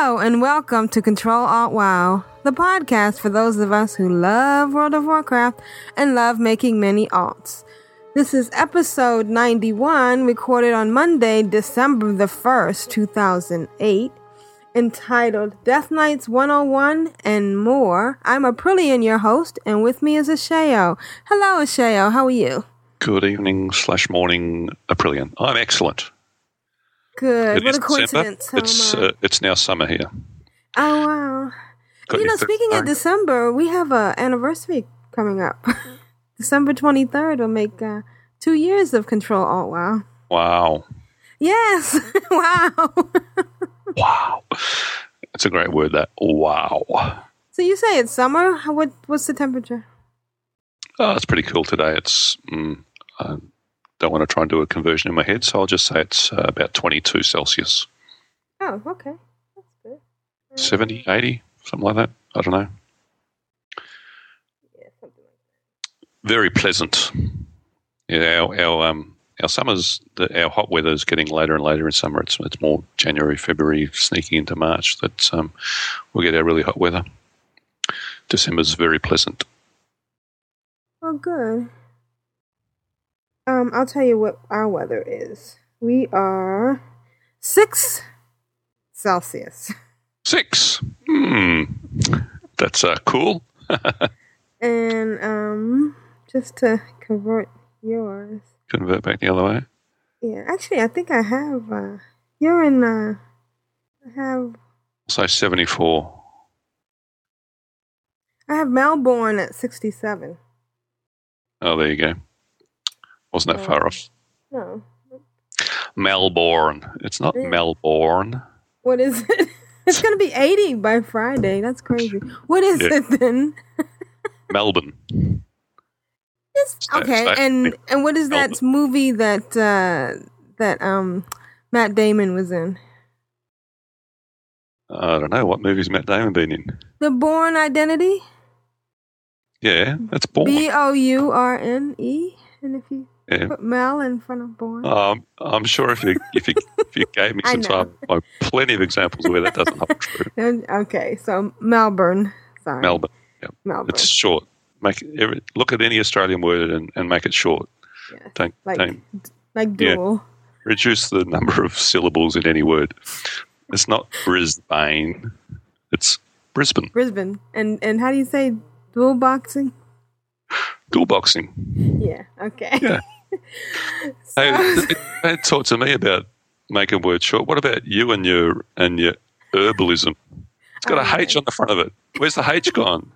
Hello and welcome to Control Alt WoW, the podcast for those of us who love World of Warcraft and love making many alts. This is episode 91, recorded on Monday, December the 1st, 2008, entitled Death Knights 101 and More. I'm Aprillian, your host, and with me is Ashayo. Hello, Ashayo. How are you? Good evening slash morning, Aprillian. I'm excellent. Good. It what a coincidence. It's uh, it's now summer here. oh, wow. Got you know, speaking of? December, we have a anniversary coming up. December 23rd will make uh, two years of Control Alt WoW. Wow, Yes! wow! wow, it's a great word. That wow. so you say it's summer? What, what's the temperature? Oh, it's pretty cool today. It's mm, I don't want to try and do a conversion in my head, so I'll just say it's uh, about 22 Celsius, Oh, okay. That's good. 70, 80, something like that. I don't know. Yeah, something like that. Very pleasant. Yeah, our our um our summers, the, our hot weather is getting later and later in summer. It's it's more January, February, sneaking into March that um, we'll get our really hot weather. December's very pleasant. Oh, good. Um, I'll tell you what our weather is. We are six Celsius. Six. Hmm. That's uh, cool. And um, just to convert yours. Convert back the other way. Yeah, actually, I think I have. Uh, you're in. Uh, I have. So 74. I have Melbourne at sixty-seven. Oh, there you go. Wasn't that far off. No, Melbourne. It's not Yeah. Melbourne. what is it? It's gonna be eighty by Friday. That's crazy. What is Yeah. it then? Melbourne. It's, Stay- okay, stay- and and what is that movie that uh, that um Matt Damon was in? I don't know. What movie's Matt Damon been in? The Bourne Identity. Yeah, that's Bourne. B O U R N E. And if you Yeah. put Mel in front of Bourne. Um, I'm sure if you if you if you gave me some time, I have plenty of examples where that doesn't hold true. Okay, so Melbourne. Sorry, Melbourne. Yep. Melbourne. It's short. Make every, look at any Australian word and, and make it short. Yes. Don't Like- don't like yeah. dual. reduce the number of syllables in any word. It's not Brisbane. It's Brisbane. Brisbane. And and how do you say dual boxing? Dual boxing. Yeah. Okay. Yeah. So- Hey, hey, talk to me about making words short. What about you and your and your herbalism? It's got a H Oh, on the front of it. Where's the H gone?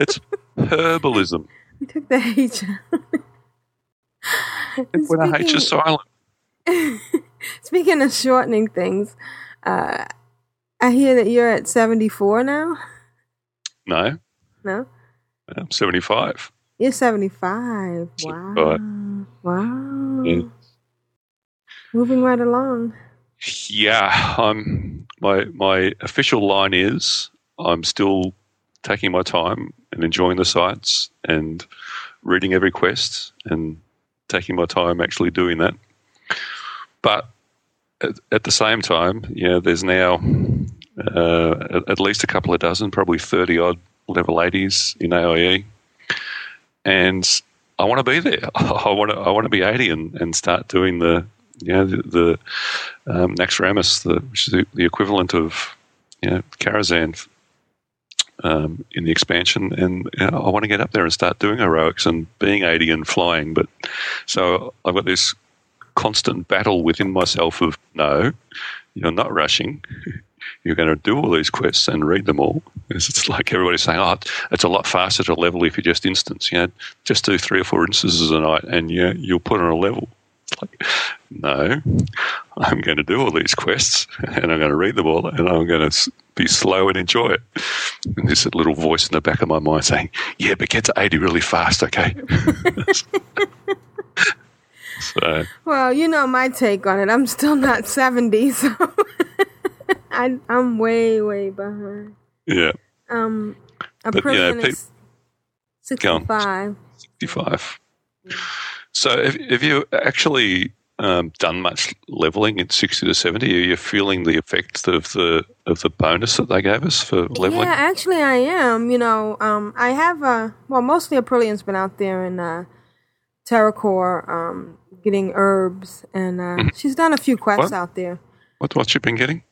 it's herbalism. we took the H. out. When a H is silent. Speaking of shortening things, uh, I hear that you're at 74 now. No, No, I'm 75. You're 75. Wow. 75. Wow. Yeah. Moving right along. Yeah, I'm. My my official line is I'm still taking my time and enjoying the sights and reading every quest and taking my time actually doing that. But at, at the same time, yeah, there's now uh, at, at least a couple of dozen, probably thirty odd level 80s in AIE, and I want to be there. I want to I want to be 80 and, and start doing the you know the, the um, Naxxramas, the, which is the, the equivalent of you know Karazhan um, in the expansion, and you know, I want to get up there and start doing heroics and being 80 and flying. But so I've got this constant battle within myself of no, you're not rushing. You're going to do all these quests and read them all. It's like everybody's saying, "Oh, it's a lot faster to level if you just instance. You know, just do three or four instances a night, and you you'll put on a level." It's like no, I'm going to do all these quests and I'm going to read them all and I'm going to be slow and enjoy it. And this little voice in the back of my mind saying, yeah, but get to 80 really fast, okay? so, Well, you know my take on it. I'm still not 70, so I, I'm way, way behind. yeah, Um, a But, know, pe- is Go on. 65. 65. So have, have you actually um, done much leveling at 60 to 70? Are you feeling the effects of the of the bonus that they gave us for leveling? Yeah, actually, I am. You know, um, I have uh, well, mostly Aprillian's been out there in uh, Terokkar, um, getting herbs, and uh, Mm-hmm. she's done a few quests What? out there. What, what you been getting?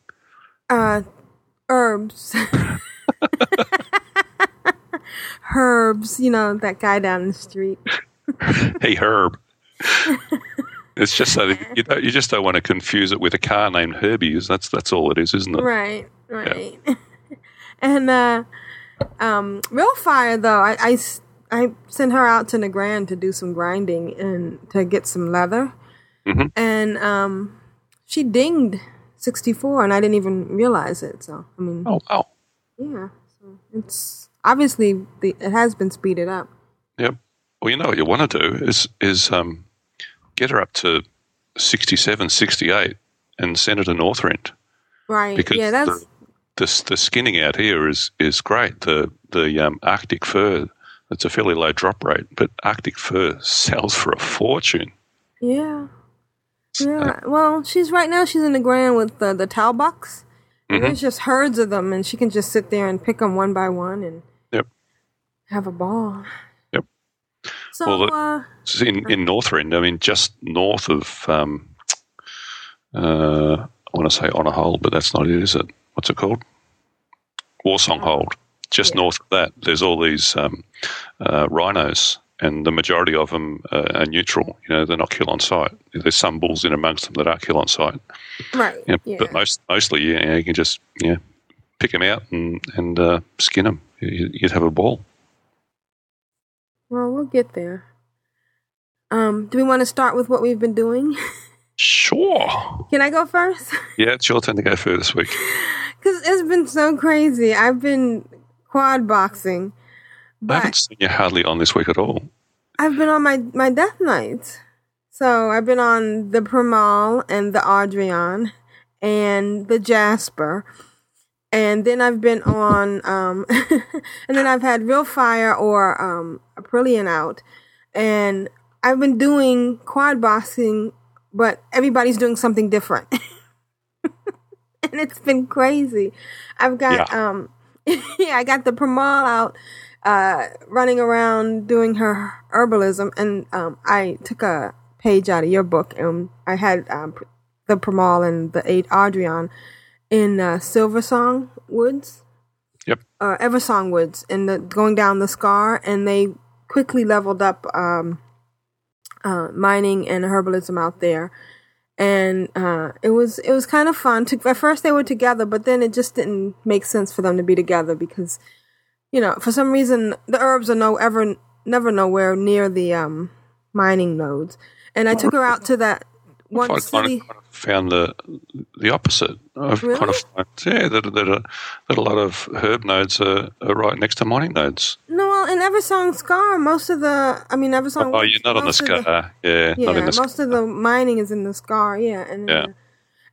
Uh, herbs, herbs. You know that guy down the street. Hey, Herb. it's just so that you, don't, you just don't want to confuse it with a car named Herbie. That's that's all it is, isn't it? Right, right. and uh, um, Rilfire though, I I sent her out to Nagrand to do some grinding and to get some leather, Mhm. and um, she dinged sixty four, and I didn't even realize it. So I mean, Oh wow. yeah, so it's obviously the it has been speeded up. Yep. Well, you know what you want to do is is um, get her up to 67, 68 and send her to Northrend. Right? because yeah, that's the, the the skinning out here is is great. The the um, Arctic fur, it's a fairly low drop rate, but Arctic fur sells for a fortune. yeah. Yeah, well, she's right now. She's in the ground with the the talbuks. And Mhm. There's just herds of them, and she can just sit there and pick them one by one and Yep. have a ball. Yep. So, Well, the- uh, in in Northrend, I mean, just north of um, uh, I want to say on a hold, but that's not it, is it? What's it called? Warsong Hold. Just Yeah. north of that, there's all these um, uh, rhinos, and the majority of them uh, are neutral. You know, they're not kill on sight. There's some bulls in amongst them that are kill on sight. right. Yeah, Yeah. but most mostly, yeah, you can just yeah pick them out and and uh, skin them. You'd have a ball. well, we'll get there. Um, do we want to start with what we've been doing? Sure. Can I go first? Yeah, it's your turn to go first this week. Because it's been so crazy. I've been quad boxing, I but haven't seen you hardly on this week at all. I've been on my my death knight. So I've been on the Primall and the Ardrion and the Jasper. And then I've been on um and then I've had Rilfire or um Aprillian out. And I've been doing quad boxing, but everybody's doing something different. and it's been crazy. I've got um yeah, I got the Primall out uh, running around doing her herbalism, and um, I took a page out of your book, and I had um, the Primall and the eight Ardrion in uh, Silver Song Woods, Yep. or Eversong Woods, and the, going down the scar, and they quickly leveled up um, uh, mining and herbalism out there. And uh, it was it was kind of fun. To, at first they were together, but then it just didn't make sense for them to be together because you know, for some reason the herbs are no ever never nowhere near the um mining nodes. And I took her out to that one I kind city. kind of found the the opposite. I've kind Really? of found, yeah, that, that, a, that a lot of herb nodes are, are right next to mining nodes. No, well, in Eversong Scar, most of the I mean Eversong. Oh, you're not on the most scar. yeah, yeah, not in the scar. most of the mining is in the scar. Yeah, and Yeah.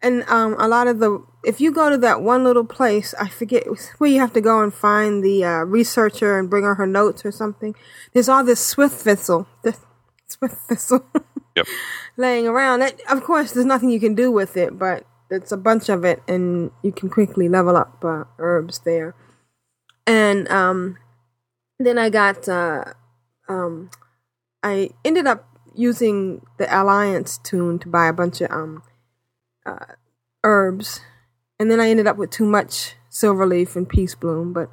and um, a lot of the if you go to that one little place, I forget where you have to go and find the uh, researcher and bring her her notes or something. There's all this swift thistle, this swift thistle Yep. laying around. It, of course, there's nothing you can do with it, but it's a bunch of it, and you can quickly level up uh, herbs there. And um, then I got uh, um, I ended up using the Alliance tune to buy a bunch of um uh, herbs, and then I ended up with too much silver leaf and peace bloom, but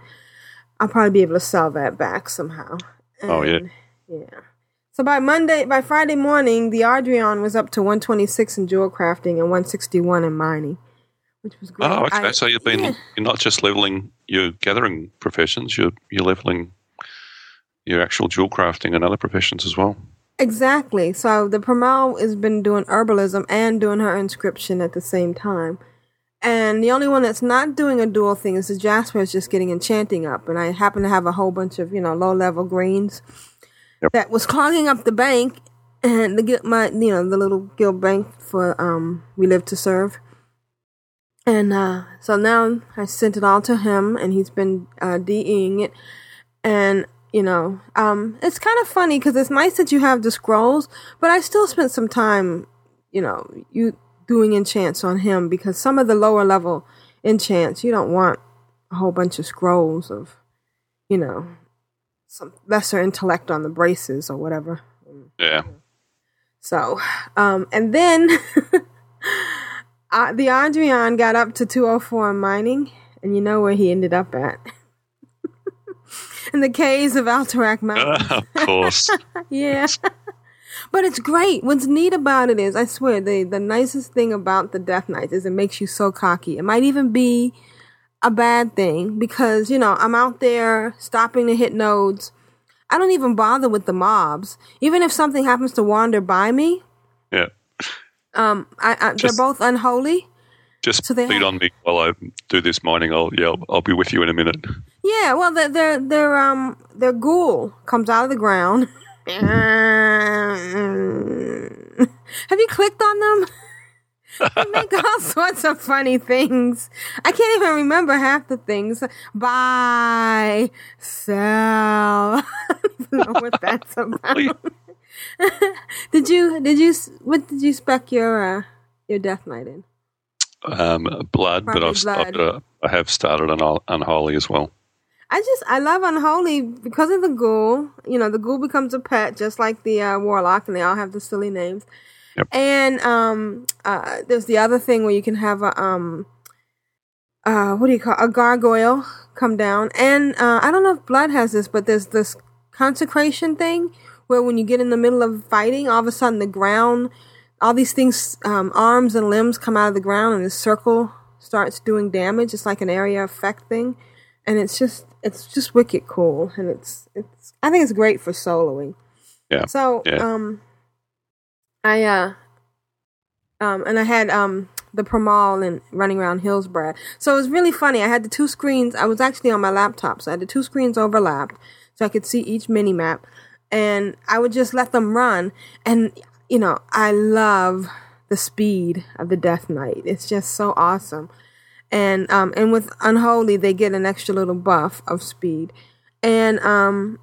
I'll probably be able to sell that back somehow. Oh, yeah. Yeah. So by Monday, by Friday morning, the Ardrion was up to 126 in jewel crafting and 161 in mining, which was great. Oh, okay. I- so you've been yeah. you're not just leveling your gathering professions. You're you're leveling your actual jewel crafting and other professions as well. Exactly. So the Primall has been doing herbalism and doing her inscription at the same time. And the only one that's not doing a dual thing is the Jasper is just getting enchanting up. And I happen to have a whole bunch of, you know, low level greens Yep. that was clogging up the bank and the my you know, the little guild bank for um we live to serve. And uh so now I sent it all to him and he's been uh DEing it. And you know, um it's kind of funny because it's nice that you have the scrolls, but I still spent some time, you know, you doing enchants on him because some of the lower level enchants you don't want a whole bunch of scrolls of, you know, some lesser intellect on the braces or whatever. Yeah. So, um, and then uh, the Ardrion got up to 204 mining, and you know where he ended up at? in the caves of Alterac Mountain. of course. yeah. But it's great. What's neat about it is, I swear, the, the nicest thing about the Death Knights is it makes you so cocky. It might even be a bad thing because, you know, I'm out there stopping to hit nodes. I don't even bother with the mobs. Even if something happens to wander by me, Yeah. um, I, I, they're both unholy. Just So they lead have- on me while I do this mining. I'll yeah, I'll, I'll be with you in a minute. Yeah, well, their their their um their ghoul comes out of the ground. Have you clicked on them? they make all sorts of funny things. I can't even remember half the things. Buy, sell. I don't know what that's about. did you did you what did you spec your uh, your death knight in? Um, blood, but Probably I've, I've blood. a, I have started on unholy as well. I just I love unholy because of the ghoul. You know, the ghoul becomes a pet just like the uh, warlock, and they all have the silly names. Yep. And um, uh, there's the other thing where you can have a um, uh, what do you call a gargoyle come down, and uh, I don't know if blood has this, but there's this consecration thing where when you get in the middle of fighting, all of a sudden the ground, all these things, um, arms and limbs come out of the ground, and the circle starts doing damage. It's like an area effect thing and it's just it's just wicked cool and it's it's i think it's great for soloing. Yeah. so Yeah. um i uh um and i had um the Primall and running around hillsbrad so it was really funny. I had the two screens i was actually on my laptop so i had the two screens overlapped so i could see each mini map and i would just let them run and you know i love the speed of the death knight. It's just so awesome and um and with unholy they get an extra little buff of speed. And um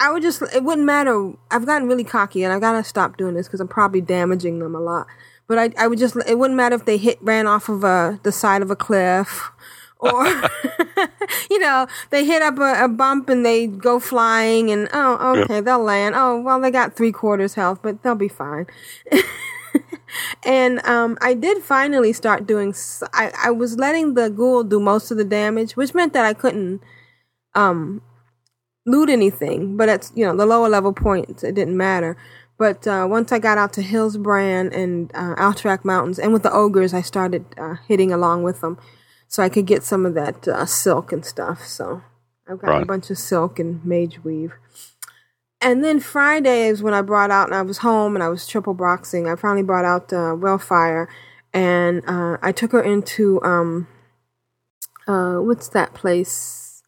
i would just it wouldn't matter. I've gotten really cocky and i gotta stop doing this because i'm probably damaging them a lot. But I, I would just it wouldn't matter if they hit ran off of a the side of a cliff or you know they hit up a, a bump and they go flying and oh okay they'll land. Oh well they got three quarters health but they'll be fine and um, I did finally start doing. I was letting the ghoul do most of the damage, which meant that I couldn't um, loot anything. But at you know the lower level points, it didn't matter. But uh, once I got out to Hillsbrad and uh, Alterac Mountains, and with the ogres, I started uh, hitting along with them, so I could get some of that uh, silk and stuff. So I've got a bunch of silk and mage weave. And then Friday is when I brought out, and I was home and I was triple boxing. I finally brought out uh, Rilfire, and uh, I took her into um, uh, what's that place?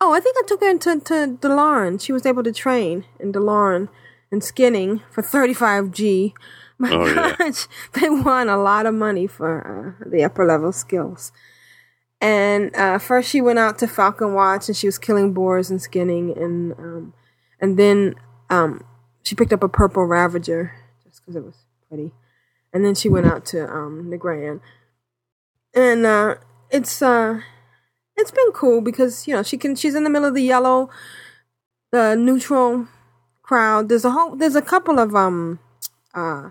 Oh, I think I took her into to Delarn. She was able to train in Delarn and skinning for 35G. My Oh, yeah. gosh, they won a lot of money for uh, the upper level skills. And uh, first, she went out to Falcon Watch and she was killing boars and skinning, and um, and then um, she picked up a purple Ravager just because it was pretty. And then she went out to um, Nagrand, and uh, it's uh, it's been cool because you know she can she's in the middle of the yellow, the neutral crowd. There's a whole there's a couple of um uh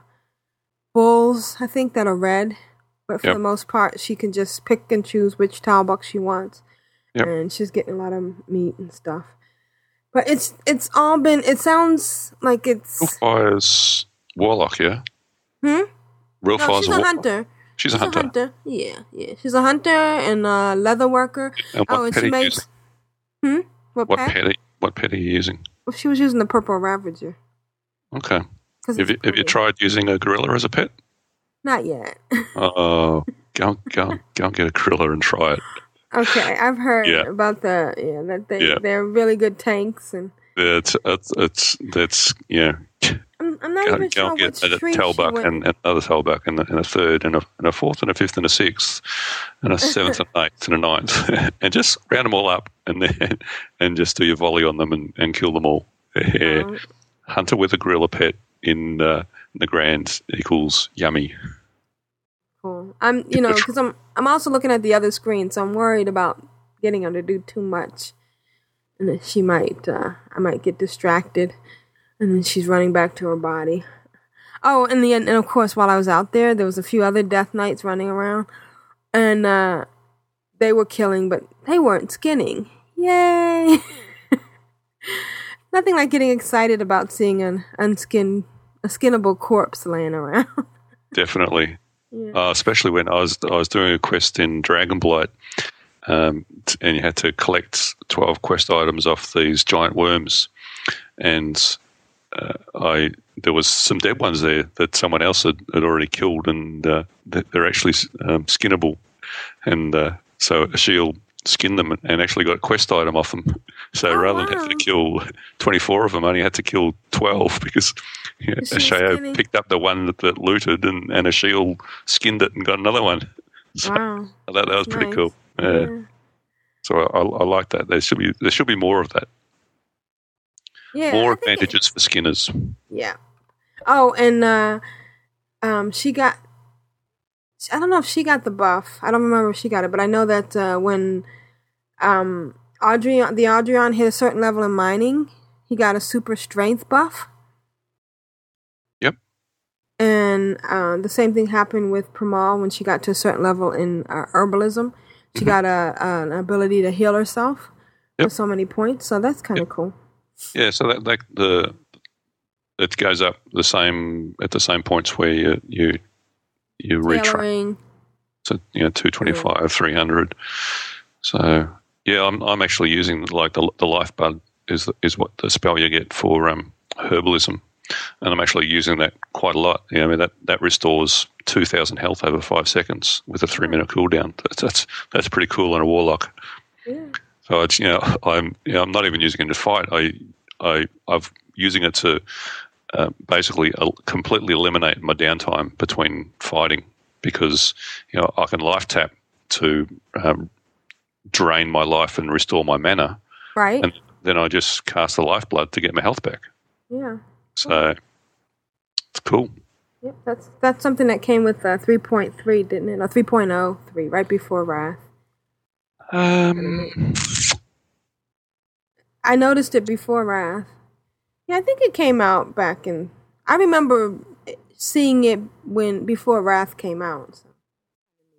bulls I think that are red, but for Yep. the most part she can just pick and choose which talbuk she wants, Yep. and she's getting a lot of meat and stuff. But it's it's all been. It sounds like it's. Rilfire's warlock, yeah. Hmm? Real No, she's a hunter. She's a hunter. Yeah, yeah. She's a hunter and a leather worker. And oh, and she makes. Hmm. What, What pet? pet? Are, what pet are you using? Well, she was using the purple Ravager. Okay. Have you, have you tried using a gorilla as a pet? Not yet. Oh, go go go and get a gorilla and try it. Okay, I've heard Yeah. about the yeah that they Yeah. they're really good tanks, and It's it's it's that's yeah. I'm, I'm not even sure and which get a talbuk and, and another talbuk and, a- and a third and a, and a fourth and a fifth and a sixth and a seventh and eighth and a ninth and just round them all up and then and just do your volley on them and, and kill them all. Yeah. Um, Hunter with a gorilla pet in uh, the grand equals yummy. cool. I'm you know because I'm I'm also looking at the other screen, so I'm worried about getting her to do too much, and then she might uh, I might get distracted, and then she's running back to her body. Oh, and the and of course, while I was out there, there was a few other death knights running around, and uh, they were killing, but they weren't skinning. Yay! Nothing like getting excited about seeing an unskinned, a skinnable corpse laying around. Definitely. Yeah. uh, especially when I was I was doing a quest in Dragonblight, um, and you had to collect twelve quest items off these giant worms, and uh, I there was some dead ones there that someone else had, had already killed, and uh, they- they're actually um, skinnable, and uh, so Ashiel skinned them and actually got a quest item off them. So Oh, rather than have to kill twenty four of them, I only had to kill twelve because you know, Is she Asheo picked up the one that, that looted, and, and Ashiel skinned it and got another one. So Wow. that, that was pretty nice. cool. Yeah. Yeah. So I, I, I like that. There should be there should be more of that. Yeah, more I advantages for skinners. yeah. Oh, and uh, um, she got. I don't know if she got the buff. I don't remember if she got it, but I know that uh, when um Audrey the Ardrion hit a certain level in mining, he got a super strength buff. Yep. And uh, the same thing happened with Primall when she got to a certain level in uh, herbalism. She got a, an ability to heal herself for Mm-hmm. So many points. So that's kind of cool. Yeah. So that like the it goes up the same at the same points where you you you retrain. So you know, two twenty five, three hundred. So yeah, I'm I'm actually using like the the lifeblood is is what the spell you get for um, herbalism, and I'm actually using that quite a lot. You know, I mean that that restores two thousand health over five seconds with a three minute cooldown. That's that's that's pretty cool in a warlock. Yeah. So it's you know I'm you know, I'm not even using it to fight. I I I've using it to uh, basically el- completely eliminate my downtime between fighting because you know I can life tap to um, drain my life and restore my mana, Right. and then I just cast the lifeblood to get my health back. yeah. So it's cool. Yep, that's that's something that came with uh, 3.3, didn't it? Or 3.0, 3, right before Wrath. Um, I noticed it before Wrath. Yeah, I think it came out back in. I remember seeing it when before Wrath came out. So.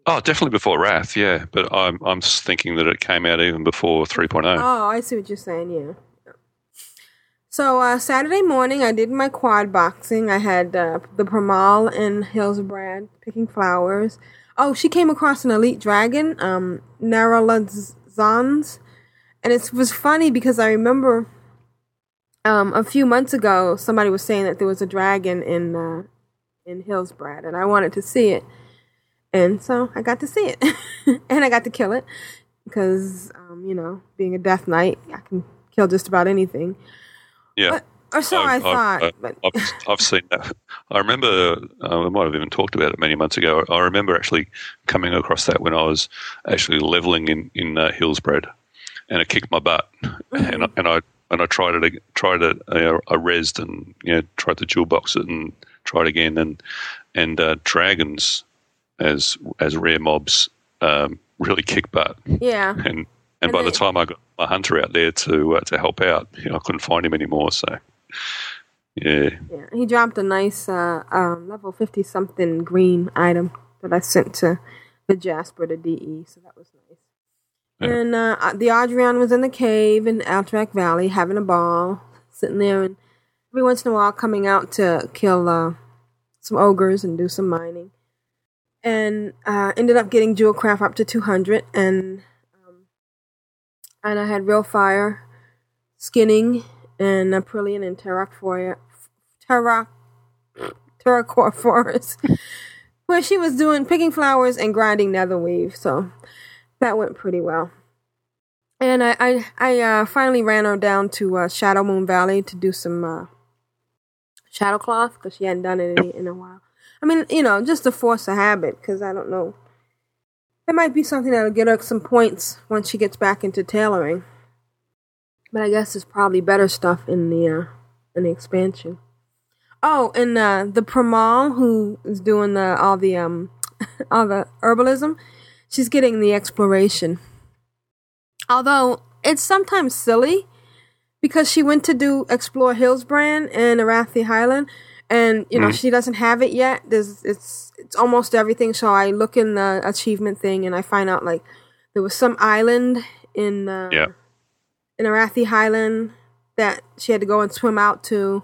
oh, definitely before Wrath, yeah. But I'm I'm thinking that it came out even before 3.0. Oh, I see what you're saying. Yeah. So uh, Saturday morning, I did my quad boxing. I had uh, the Primall and Hillsbrad picking flowers. Oh, she came across an elite dragon, um, and it was funny because I remember um, a few months ago somebody was saying that there was a dragon in uh, in Hillsbrad, and I wanted to see it, and so I got to see it, and I got to kill it because um, you know, being a death knight, I can kill just about anything. Yeah. Or so I I've- thought. I've- but I've, I've seen that. I remember, uh, I might have even talked about it many months ago. I remember actually coming across that when I was actually leveling in in uh, Hillsbrad, and it kicked my butt, and I, and I and I tried it, tried it, uh, I resed and you know tried to dual box it and tried again, and and uh, dragons as as rare mobs um, really kick butt, yeah, and and, And by the time I got my hunter out there to uh, to help out, you know, I couldn't find him anymore. So yeah. yeah, he dropped a nice uh, um, level fifty something green item that I sent to the Jasper to DE, so that was nice. Yeah. And uh, the Ardrion was in the cave in Alterac Valley having a ball, sitting there, and every once in a while coming out to kill uh, some ogres and do some mining. And uh, ended up getting Jewel Craft up to 200, and and I had Rilfire, Skinning, and Aprillian and Terraformia, Terra, Terokkar Forest, where she was doing picking flowers and grinding nether weave. So that went pretty well. And I I, I uh, finally ran her down to uh, Shadowmoon Valley to do some uh, shadow cloth because she hadn't done it in, in a while. I mean, you know, just to force a habit because I don't know. It might be something that'll get her some points once she gets back into tailoring. But I guess there's probably better stuff in the uh, in the expansion. Oh, and uh, the Primall who is doing the all the um all the herbalism, she's getting the exploration. Although it's sometimes silly because she went to do explore Hillsbrad and Arathi Highland, and you know Mm. she doesn't have it yet. There's it's it's almost everything. So I look in the achievement thing and I find out like there was some island in uh, Yeah. in Arathi Highland that she had to go and swim out to,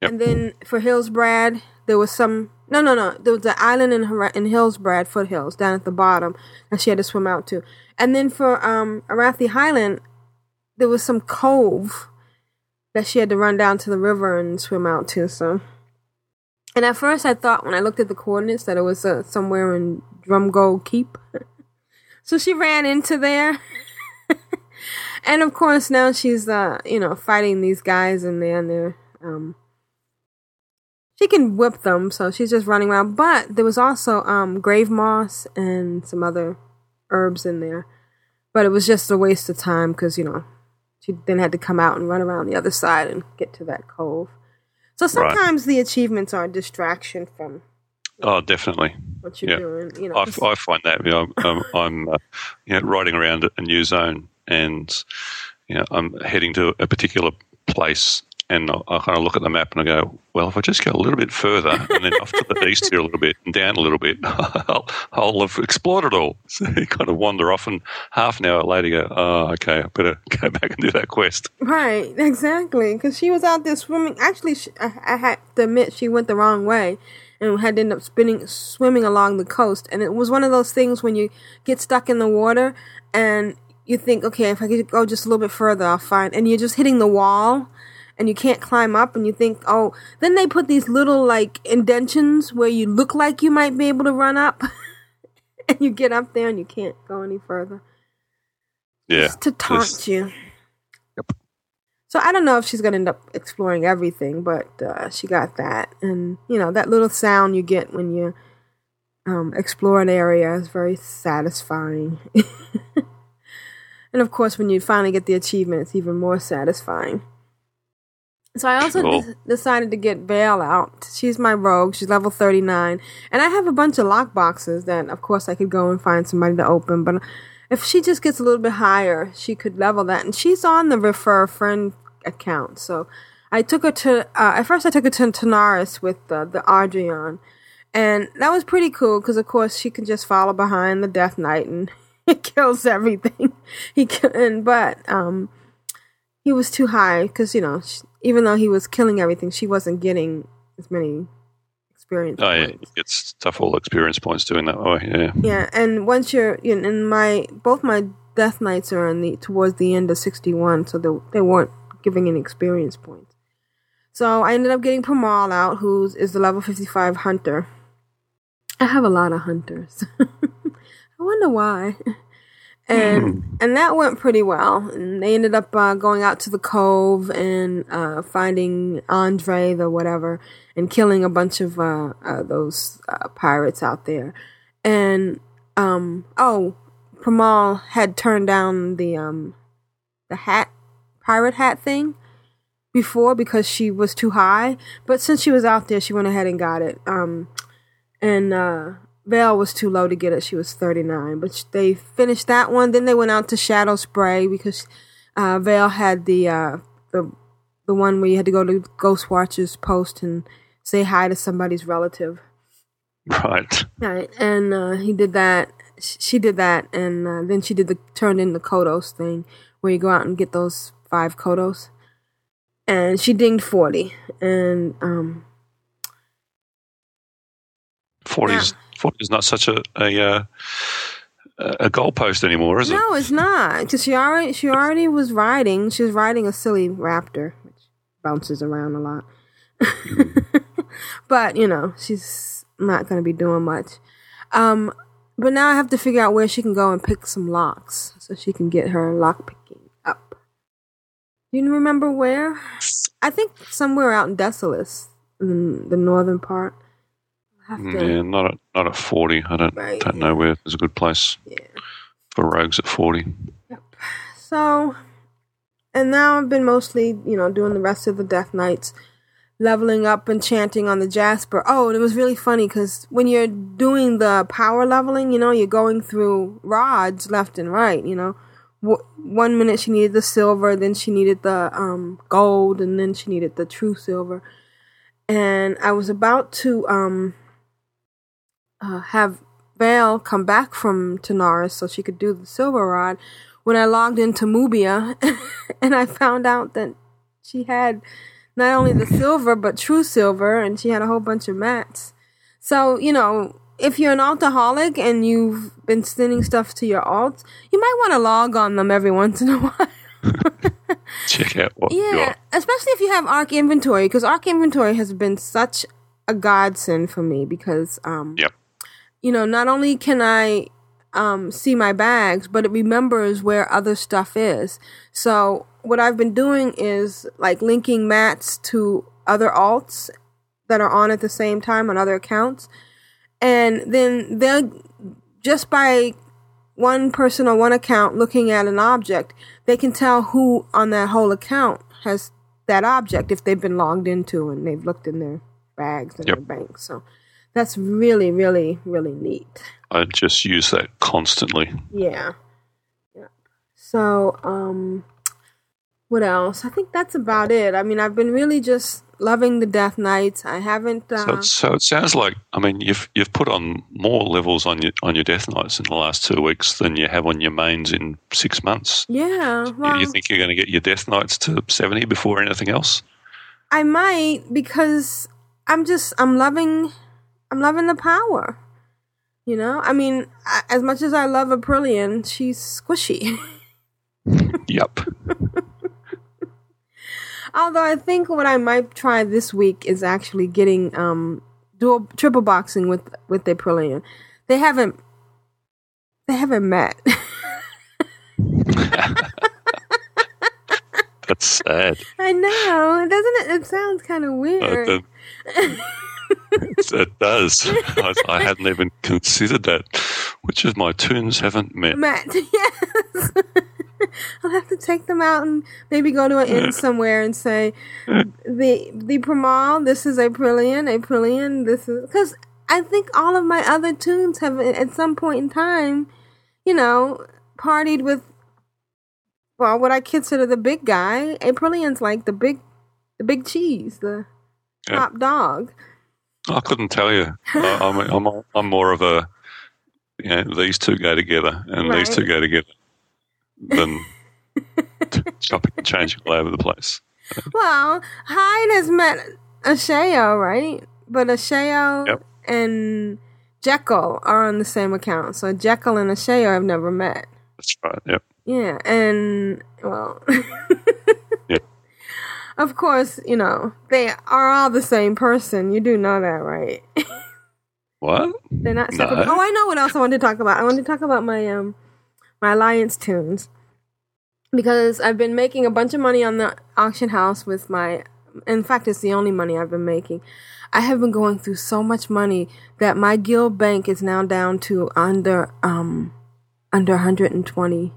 Yep. and then for Hillsbrad there was some. No, no, no. There was an island in Hara- in Hillsbrad foothills down at the bottom that she had to swim out to, and then for um Arathi Highland there was some cove that she had to run down to the river and swim out to. So, and at first I thought when I looked at the coordinates that it was uh, somewhere in Durnholde Keep. so she ran into there, and of course now she's uh you know fighting these guys in there and they're um. She can whip them, so she's just running around. But there was also um grave moss and some other herbs in there, but it was just a waste of time because you know she then had to come out and run around the other side and get to that cove. So Right. sometimes the achievements are a distraction from Oh, definitely. what you're Yeah. doing. You know, I, I find that you know, I'm, I'm uh, you know, riding around a new zone and you know, I'm heading to a particular place and I, kind of look at the map and I go, well, if I just go a little bit further and then off to the east here a little bit and down a little bit, I'll, I'll have explored it all. So you kind of wander off and half an hour later go, oh, okay, I better go back and do that quest. Right, exactly. Because she was out there swimming. Actually, she, I, I had to admit she went the wrong way and had to end up spinning, swimming along the coast. And it was one of those things when you get stuck in the water and you think, okay, if I could go just a little bit further, I'll find. And you're just hitting the wall and you can't climb up. And you think, oh, then they put these little like indentions where you look like you might be able to run up. and you get up there and you can't go any further Yeah. just to taunt Just- you. Yep. So I don't know if she's gonna end up exploring everything, but uh, she got that, and you know that little sound you get when you um, explore an area is very satisfying. and of course, when you finally get the achievement, it's even more satisfying. So I also Cool. de- decided to get Vale out. She's my rogue. She's level 39. And I have a bunch of lock boxes that, of course, I could go and find somebody to open. But if she just gets a little bit higher, she could level that. And she's on the refer a friend account. So I took her to, uh, at first I took her to Tanaris with uh, the Ardrion. And that was pretty cool because, of course, she can just follow behind the Death Knight and it kills everything. He can, but um, he was too high because you know, sh even though he was killing everything, she wasn't getting as many experience Oh, yeah. It's tough all experience points doing that. Oh, yeah. Yeah, and once you're in, in my both my Death Knights are in the towards the end of sixty one, so they they weren't giving any experience points. So I ended up getting Pramal out, who is the level fifty five hunter. I have a lot of hunters. I wonder why. And and that went pretty well. And they ended up uh, going out to the cove and uh, finding Andre, the whatever, and killing a bunch of uh, uh, those uh, pirates out there. And um, oh, Pramal had turned down the um, the hat pirate hat thing before because she was too high. But since she was out there, she went ahead and got it. Um, and Vale was too low to get it. She was 39. But they finished that one. Then they went out to Shadowprey because uh, Vale had the, uh, the, the one where you had to go to Ghost Watcher's post and say hi to somebody's relative. Right. Right, and uh, he did that. She did that, and uh, then she did the turned in the Kodos thing, where you go out and get those five Kodos. And she dinged forty, and um, 40's, 40's not such a, a, uh, a goalpost anymore, is it? no, it's not because she already she already was riding. She was riding a silly raptor, which bounces around a lot, but you know, she's not going to be doing much. Um, but now I have to figure out where she can go and pick some locks so she can get her lock picking up. Do you remember where? I think somewhere out in Desolace, in the northern part. Have to- Yeah, not at not at forty. I don't Right. don't know where there's a good place yeah. for rogues at forty. So, and now I've been mostly, you know, doing the rest of the Death Knights, leveling up and chanting on the Jasper. Oh, and it was really funny because when you're doing the power leveling, you know, you're going through rods left and right, you know. W- one minute she needed the silver, then she needed the um, gold, and then she needed the true silver. And I was about to um, uh, have Vale come back from Tanaris so she could do the silver rod when I logged into Mubia and I found out that she had not only the silver but true silver and she had a whole bunch of mats. So, you know, if you're an alcoholic and you've been sending stuff to your alt, you might want to log on them every once in a while. Check out what Yeah, especially if you have Ark Inventory, because Ark Inventory has been such a godsend for me because, um, Yep. You know, not only can I um, see my bags, but it remembers where other stuff is. So what I've been doing is like linking mats to other alts that are on at the same time on other accounts, and then they'll just by one person on one account looking at an object, they can tell who on that whole account has that object if they've been logged into and they've looked in their bags and Yep. their banks. So that's really, really, really neat. I just use that constantly. Yeah. Yeah. So, um, what else? I think that's about it. I mean, I've been really just loving the Death Knights. I haven't. Uh, So, so it sounds like I mean you've you've put on more levels on your on your death knights in the last two weeks than you have on your mains in six months. yeah. You- Well, you think you're going to get your death knights to seventy before anything else? I might because I'm just I'm loving I'm loving the power. You know, I mean, I, as much as I love Aprillian, she's squishy. Yep. Although I think what I might try this week is actually getting um dual triple boxing with with Aprillian. They haven't they haven't met. That's sad. I know, doesn't it? It sounds kind of Uh, weird. the- it does. I, I hadn't even considered that. Which of my tunes haven't met? Met, yes. I'll have to take them out and maybe go to an inn somewhere and say, the the Primall, this is Aprillian, Aprillian, this is because I think all of my other tunes have at some point in time, you know, partied with well, what I consider the big guy. Aprillian's like the big, the big cheese, the Yeah. top dog. I couldn't tell you. I, I'm, I'm, I'm more of a, you know, these two go together and these two go together than chopping and changing all over the place. Well, Hyde has met Asheo, right? But Asheo Yep. and Jekyll are on the same account. So Jekyll and Asheo have never met. That's right. Yep. Yeah, and well. of course, you know they are all the same person. You do know that, right? What? They're not separate. No. Oh, I know what else I wanted to talk about. I wanted to talk about my um my alliance tunes because I've been making a bunch of money on the auction house with my. In fact, it's the only money I've been making. I have been going through so much money that my guild bank is now down to under um under 120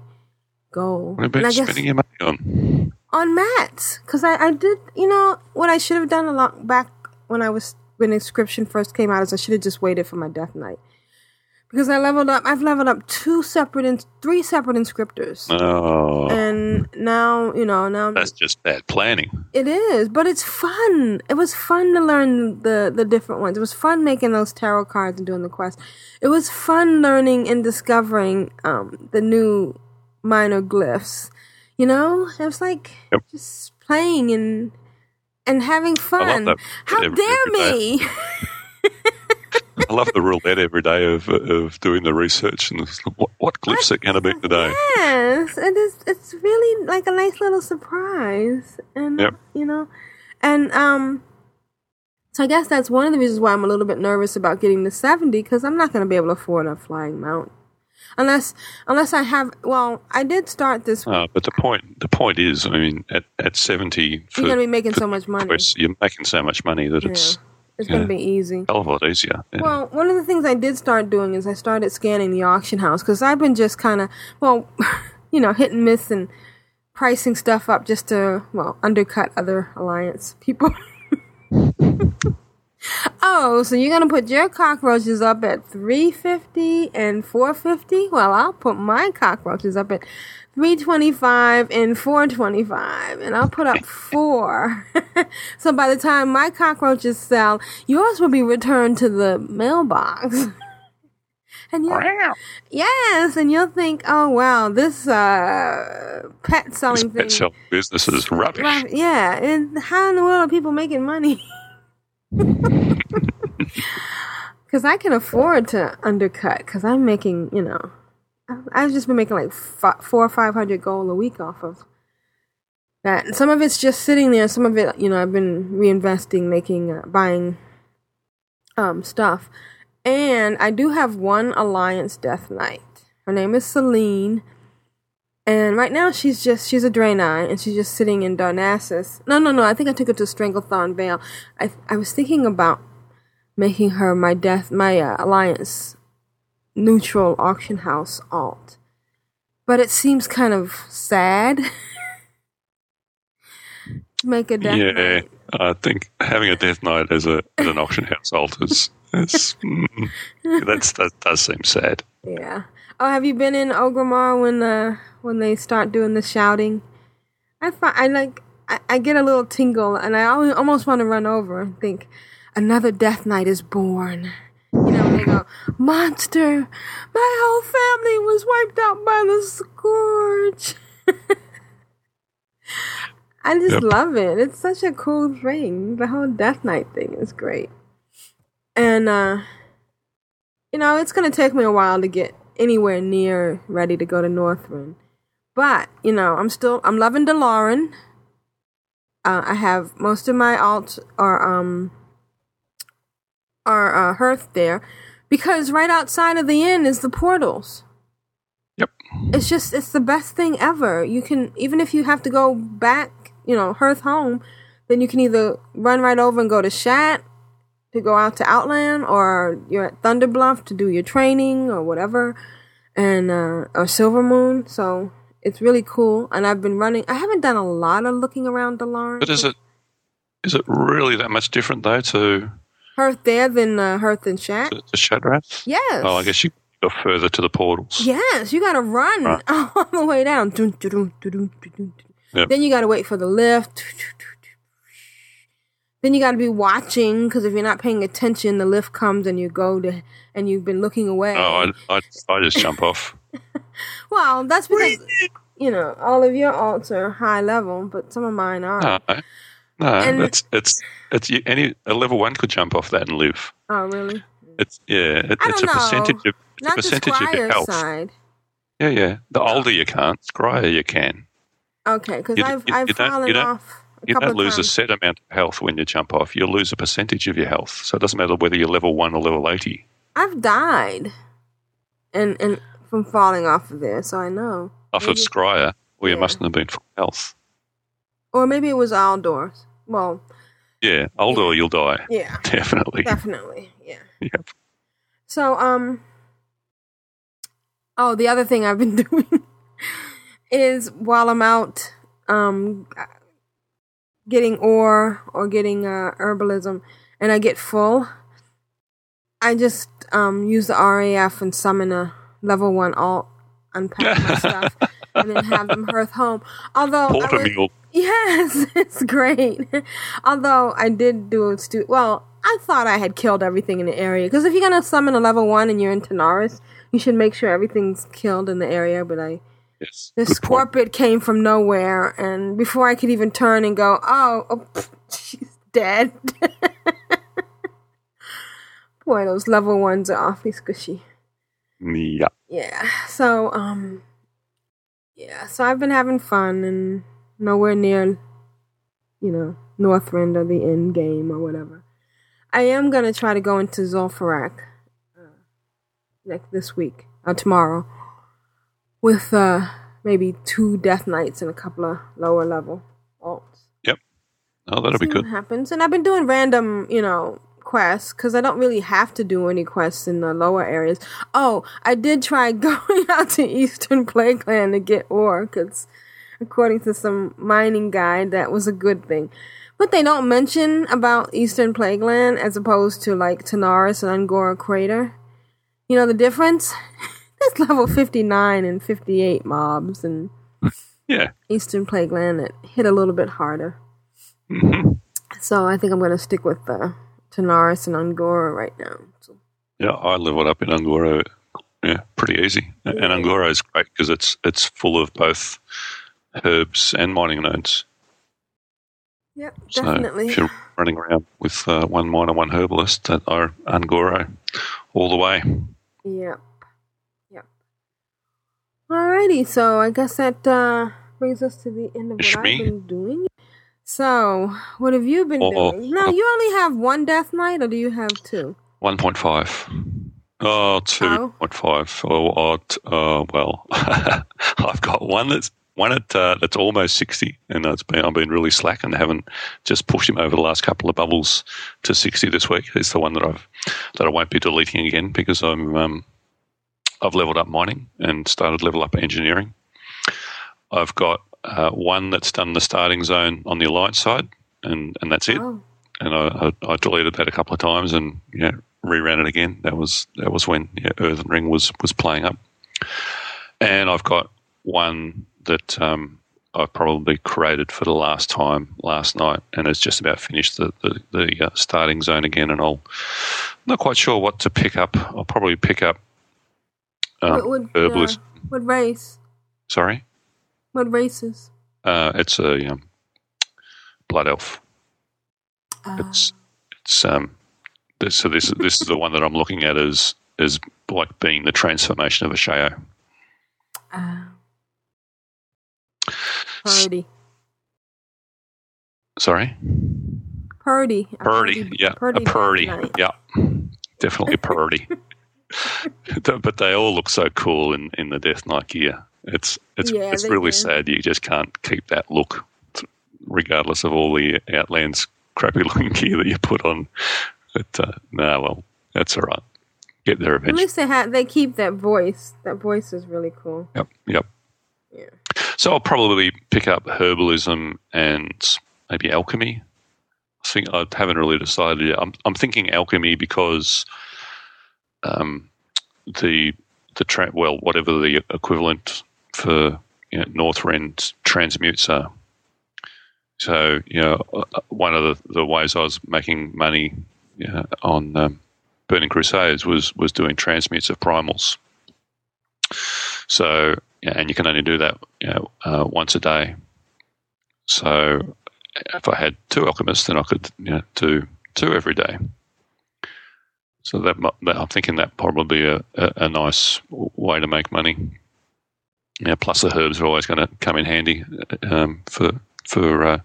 gold. What you And I been guess- spending your money on? On mats. Because I, I did you know what I should have done a lot back when I was when inscription first came out is I should have just waited for my death knight because I leveled up I've leveled up two separate and three separate inscriptors. Oh, and now you know now that's just bad planning. it is but it's fun. It was fun to learn the the different ones. It was fun making those tarot cards and doing the quest. It was fun learning and discovering um the new minor glyphs you know it was like Yep. just playing and and having fun how every- dare every me I love the roulette every day of of doing the research and what what glyphs are going to be today. Yes, it is. It's really like a nice little surprise, and Yep. you know, and um, So I guess that's one of the reasons why I'm a little bit nervous about getting the 70 because I'm not going to be able to afford a flying mount. Unless, unless I have, well, I did start this. Uh, but the point, the point is, I mean, at, at seventy, for, You're going to be making so much money. You're making so much money that it's Yeah. It's going yeah. to be easy. a hell of a lot easier. Yeah. Well, one of the things I did start doing is I started scanning the auction house because I've been just kind of, well, you know, hit and miss and pricing stuff up just to, well, undercut other alliance people. oh, so you're gonna put your cockroaches up at 350 and 450? Well, I'll put my cockroaches up at 325 and 425 and I'll put up four. so by the time my cockroaches sell, yours will be returned to the mailbox. And you yes, and you'll think, oh wow, this uh, pet this selling thing. pet shop business is rubbish. Yeah, and how in the world are people making money? Because I can afford to undercut. Because I'm making, you know, I've just been making like fi- four or five hundred gold a week off of that. And some of it's just sitting there. Some of it, you know, I've been reinvesting, making, uh, buying, um, stuff. And I do have one Alliance Death Knight. Her name is Celine. And right now she's just she's a Draenei and she's just sitting in Darnassus. No, no, no. I think I took her to Stranglethorn Vale. I I was thinking about making her my death my uh, alliance neutral auction house alt, but it seems kind of sad. to Make a death. yeah, Knight. I think having a death knight as a as an auction house alt is, is mm, that's that does seem sad. Yeah. Oh, have you been in Orgrimmar when uh when they start doing the shouting? I find I like I, I get a little tingle and I always, almost want to run over and think another Death Knight is born. You know, when they go, monster, my whole family was wiped out by the scourge. I just Yep. love it. It's such a cool thing. The whole Death Knight thing is great. And uh you know, it's gonna take me a while to get anywhere near ready to go to Northrend. But, you know, I'm still I'm loving Dalaran. Uh, I have most of my alts are um are uh, Hearth there because right outside of the inn is the portals. Yep. It's just it's the best thing ever. You can even if you have to go back, you know, Hearth home, then you can either run right over and go to Shat to go out to Outland, or you're at Thunderbluff to do your training or whatever, and uh, or Silver Moon. So it's really cool. And I've been running. I haven't done a lot of looking around Dalaran. But is it is it really that much different though to Hearth there than uh, Hearth and Shat? to, to Shattrath? Yes. Oh, I guess you go further to the portals. Yes, you gotta run Right. all the way down. Yep. Then you gotta wait for the lift. Then you gotta be watching because if you're not paying attention, the lift comes and you go to and you've been looking away. Oh, I, I, I just jump off. well, that's because you know all of your alts are high level, but some of mine are. No, no, And- it's it's it's you- any a level one could jump off that and live. Oh, really? It's yeah, it, it's don't a percentage of it's Not a percentage of your health. side. Yeah, yeah. The Aldor you can't, Scryer you can. Okay, because I've you- I've you fallen you don't- off a You don't of lose a set amount of health when you jump off. You lose a percentage of your health. So it doesn't matter whether you're level one or level eighty. I've died, and and from falling off of there, so I know. Off of Maybe- Scryer, well, you Yeah. mustn't have been full health. Or maybe it was Aldor's. Well, Yeah, Aldor or you'll die. yeah, Definitely. definitely, yeah. Yep. So, um, oh, the other thing I've been doing is while I'm out, um, getting ore or getting uh, herbalism, and I get full, I just um use the RAF and summon a level one alt, unpack my stuff, and then have them hearth home. Although Yes, it's great. Although I did do a stu- well, I thought I had killed everything in the area because if you're gonna summon a level one and you're in Tanaris, you should make sure everything's killed in the area. But I Yes. this good point. scorpion came from nowhere, and before I could even turn and go, oh, oh pff, she's dead. Boy, those level ones are awfully squishy. Yeah. Yeah. So, um, yeah. So I've been having fun and nowhere near, you know, Northrend or the end game or whatever. I am gonna try to go into Zul'Farrak uh, like this week or tomorrow with uh, maybe two Death Knights and a couple of lower level alts. Yep. Oh, that'll be good. Happens? And I've been doing random, you know, quests because I don't really have to do any quests in the lower areas. Oh, I did try going out to Eastern Plagueland to get ore because, according to some mining guide, that was a good thing. But they don't mention about Eastern Plagueland as opposed to like Tanaris and Un'Goro Crater. You know the difference? That's level 59 and 58 mobs, and Yeah. Eastern Plagueland it hit a little bit harder. hmm So I think I'm going to stick with the Tanaris and Un'Goro right now. So, Yeah, I leveled up in Un'Goro. Yeah, pretty easy. And Un'Goro is great because it's it's full of both herbs and mining nodes. yep, So definitely. if you're running around with uh, one miner, one herbalist, that are Un'Goro all the way. Yep. Yep. Alrighty, so I guess that uh, brings us to the end of what I've been doing. So, what have you been doing? Now, you only have one Death Knight, or do you have two? 1.5. Oh, 2.5. Oh, oh, oh, well, I've got one that's one at uh, that's almost 60, and it's been I've been really slack and haven't just pushed him over the last couple of bubbles to 60 this week. It's the one that I've that I won't be deleting again because I'm um, I've leveled up mining and started level up engineering. I've got uh, one that's done the starting zone on the alliance side, and and that's it Oh, and I, I, I deleted that a couple of times and yeah, reran it again. That was that was when yeah, Earthen Ring was was playing up, and I've got one that um, I've probably created for the last time last night, and it's just about finished the the, the uh, starting zone again. And I'll not quite sure what to pick up. I'll probably pick up um, what, what, uh, what race? Sorry, What races? uh, it's a um, blood elf. Uh, It's it's um this, so this this is the one that I'm looking at as as like being the transformation of a Shayo. uh, Purdy. Sorry, Purdy. Purdy. Yeah, Purdy a Purdy. Yeah, definitely a Purdy. but they all look so cool in, in the Death Knight gear. It's it's Yeah, it's really do. sad. You just can't keep that look, regardless of all the Outlands crappy looking gear that you put on. But uh, nah, well, that's all right. Get there eventually. At least they have they keep that voice. That voice is really cool. Yep, yep. Yeah. So I'll probably pick up herbalism and maybe alchemy. I think I haven't really decided yet. I'm, I'm thinking alchemy because um, the the tra- well, whatever the equivalent for you know, Northrend transmutes. So you know, uh, one of the, the ways I was making money you know, on um, Burning Crusades was was doing transmutes of primals. So and you can only do that you know, uh, once a day. So if I had two alchemists, then I could you know, do two every day. So that, that I'm thinking that probably a, a, a nice way to make money. Yeah, plus the herbs are always going to come in handy um, for for uh,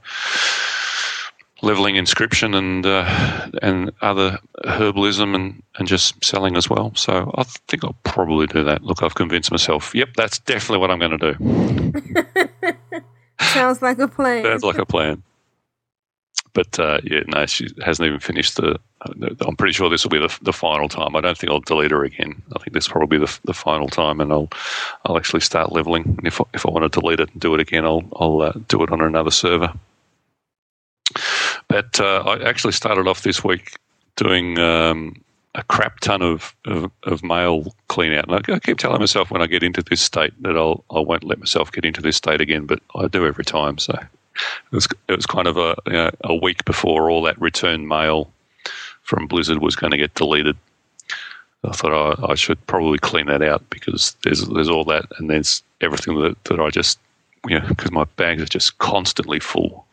leveling inscription and uh, and other herbalism and, and just selling as well. So I think I'll probably do that. Look, I've convinced myself. Yep, that's definitely what I'm going to do. Sounds like a plan. Sounds like a plan. But uh, yeah, no, she hasn't even finished the. I'm pretty sure this will be the, the final time. I don't think I'll delete her again. I think this will probably be the, the final time, and I'll I'll actually start leveling. And if if I want to delete it and do it again, I'll I'll uh, do it on another server. But uh, I actually started off this week doing um, a crap ton of, of, of mail clean out. And I, I keep telling myself when I get into this state that I'll I won't let myself get into this state again, but I do every time. So it was it was kind of a you know, a week before all that return mail from Blizzard was going to get deleted. I thought I, I should probably clean that out because there's there's all that and there's everything that, that I just you know because my bags are just constantly full,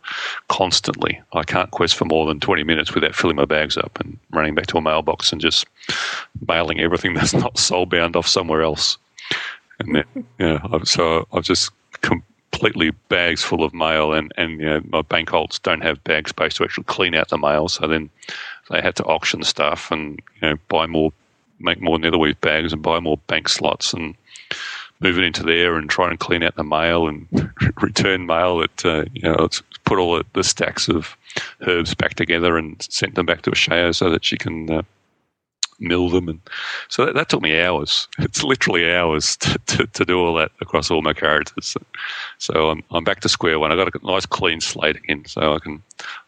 constantly. I can't quest for more than twenty minutes without filling my bags up and running back to a mailbox and just mailing everything that's not soul bound off somewhere else. And then, yeah, so I've just completely bags full of mail, and and you know my bank holds don't have bag space to actually clean out the mail. So then they had to auction stuff and you know buy more, make more netherweave bags and buy more bank slots and move it into there and try and clean out the mail and return mail that uh, you know it's put all the, the, stacks of herbs back together and sent them back to Asheo so that she can uh, mill them. And so that, that, took me hours. It's literally hours to, to, to, do all that across all my characters. So, so I'm, I'm back to square one. I got a nice clean slate again so I can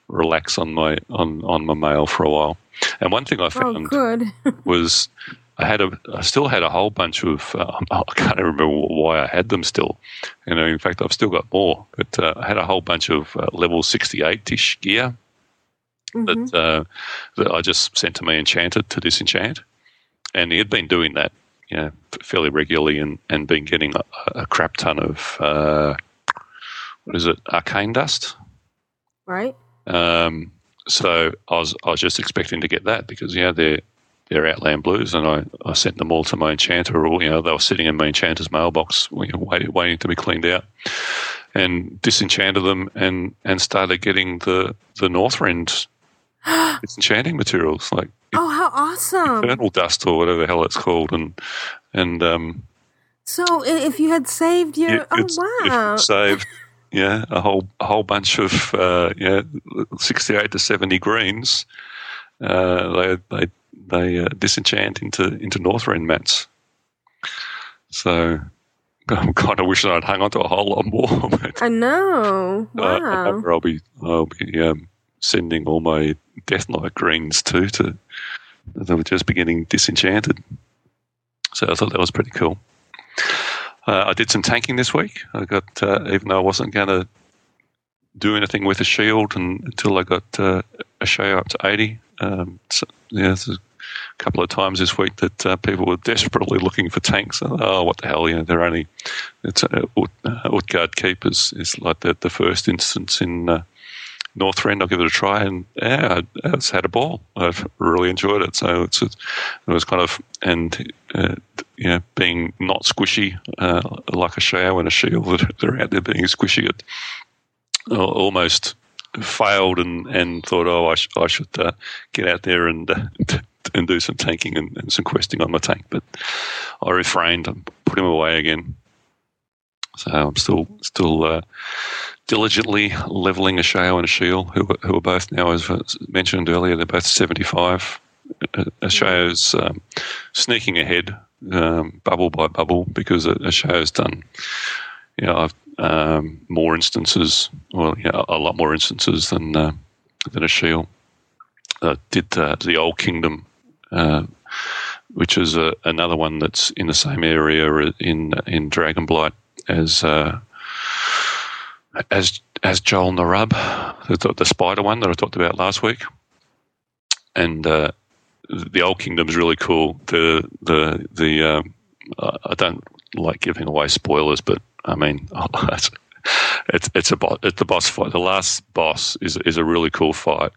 relax on my on, on my mail for a while. And one thing I oh, found oh, was I had a, I still had a whole bunch of, uh, I can't remember why I had them still. You know, in fact, I've still got more, but uh, I had a whole bunch of uh, level 68 ish gear mm-hmm. that, uh, that I just sent to my enchanted to disenchant. And he had been doing that, you know, fairly regularly and, and been getting a, a crap ton of, uh, what is it, arcane dust? Right. Um, so I was I was just expecting to get that because yeah they're their Outland Blues, and I, I sent them all to my enchanter. Or you know, they were sitting in my enchanter's mailbox, waiting, waiting to be cleaned out, and disenchanted them, and and started getting the the Northrend disenchanting materials like oh how awesome infernal dust or whatever the hell it's called, and and um. So if you had saved your oh wow saved yeah a whole a whole bunch of uh, yeah sixty eight to seventy greens. Uh, they they they uh, disenchant into into Northrend mats. So I'm kind of wish I'd hung on to a whole lot more. I know. Wow. Uh, I'll be I'll be um, sending all my Death Knight greens too to they were just beginning disenchanted. So I thought that was pretty cool. Uh, I did some tanking this week. I got uh, even though I wasn't going to do anything with a shield and, until I got uh, show up to eighty. Um, so, yeah, a couple of times this week that uh, people were desperately looking for tanks. Oh, what the hell? You know, they're only it's uh, Utgard keepers. is like the, the first instance in uh, Northrend. I'll give it a try, and yeah, I, I had a ball. I've really enjoyed it. So it's it was kind of and uh, you know being not squishy uh, like a shower and a shield that they're out there being squishy. It almost failed and, and thought, oh, I, sh- I should uh, get out there and uh, and do some tanking and, and, some questing on my tank. But I refrained and put him away again. So I'm still still uh, diligently leveling a Shale and a Shield, who who are both now, as mentioned earlier, they're both 75. Asheo's um, sneaking ahead, um, bubble by bubble, because Asheo's done, you know, um, more instances, well, you know, a lot more instances than uh, than a Shield. Uh, did uh, the Old Kingdom uh, which is a, another one that's in the same area in in Dragonblight as uh, as as Jol Narub, the, the, spider one that I talked about last week, and uh, the Old Kingdom is really cool. The the the um, I don't like giving away spoilers, but I mean it's it's, it's a it's the boss fight. The last boss is is a really cool fight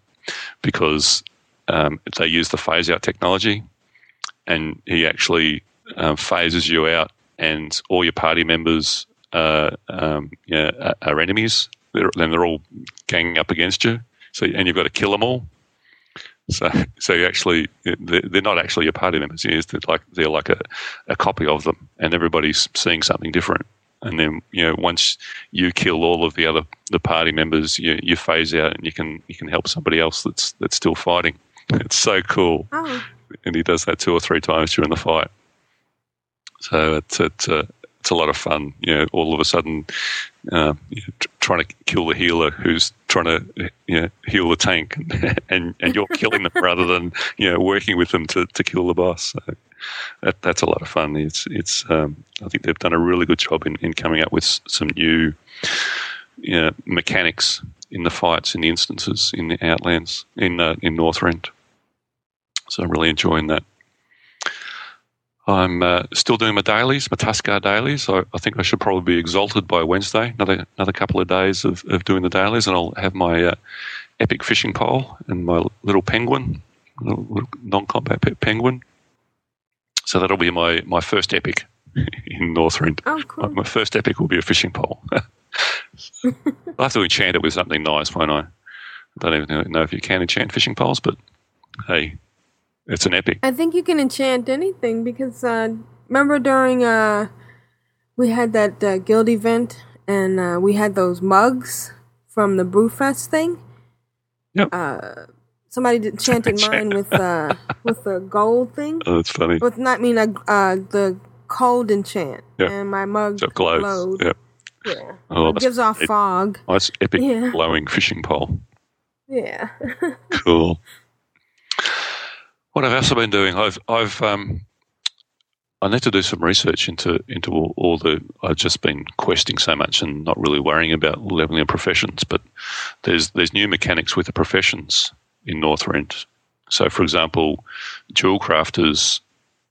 because um, they use the phase out technology, and he actually um, phases you out, and all your party members uh, um, are enemies. They're, then they're all ganging up against you. So and you've got to kill them all. So, so you actually, they're not actually your party members. They're like they're like a, a copy of them, and everybody's seeing something different. And then you know, once you kill all of the other the party members, you, you phase out, and you can you can help somebody else that's that's still fighting. It's so cool. Oh. And he does that two or three times during the fight. So it's it's a, it's a lot of fun. You know, all of a sudden, uh, you know, trying to kill the healer who's trying to you know, heal the tank, and and you're killing them rather than you know working with them to, to kill the boss. So that, that's a lot of fun. It's it's um, I think they've done a really good job in, in coming up with some new you know, mechanics in the fights in the instances in the Outlands in uh, in Northrend. So I'm really enjoying that. I'm uh, still doing my dailies, my Tuskarr dailies. I, I, think I should probably be exalted by Wednesday. Another another couple of days of, of doing the dailies, and I'll have my uh, epic fishing pole and my little penguin, little, little non-combat penguin. So that'll be my, my first epic in Northrend. Oh, cool. My first epic will be a fishing pole. I'll have to enchant it with something nice, won't I? I don't even know if you can enchant fishing poles, but hey, it's an epic. I think you can enchant anything because uh, remember during uh, we had that uh, guild event and uh, we had those mugs from the Brewfest thing. Yep. Uh, somebody did enchanted mine with uh, with the gold thing. Oh, that's funny. With not mean uh, uh, the cold enchant, Yeah. and my mug So glows. glowed. Yep. Yeah, Oh, it gives off fog. Nice epic Yeah. glowing fishing pole. Yeah. Cool. What I've also been doing, I've I've um, I need to do some research into into all, all the. I've just been questing so much and not really worrying about leveling of professions. But there's there's new mechanics with the professions in Northrend. So, for example, jewel crafters,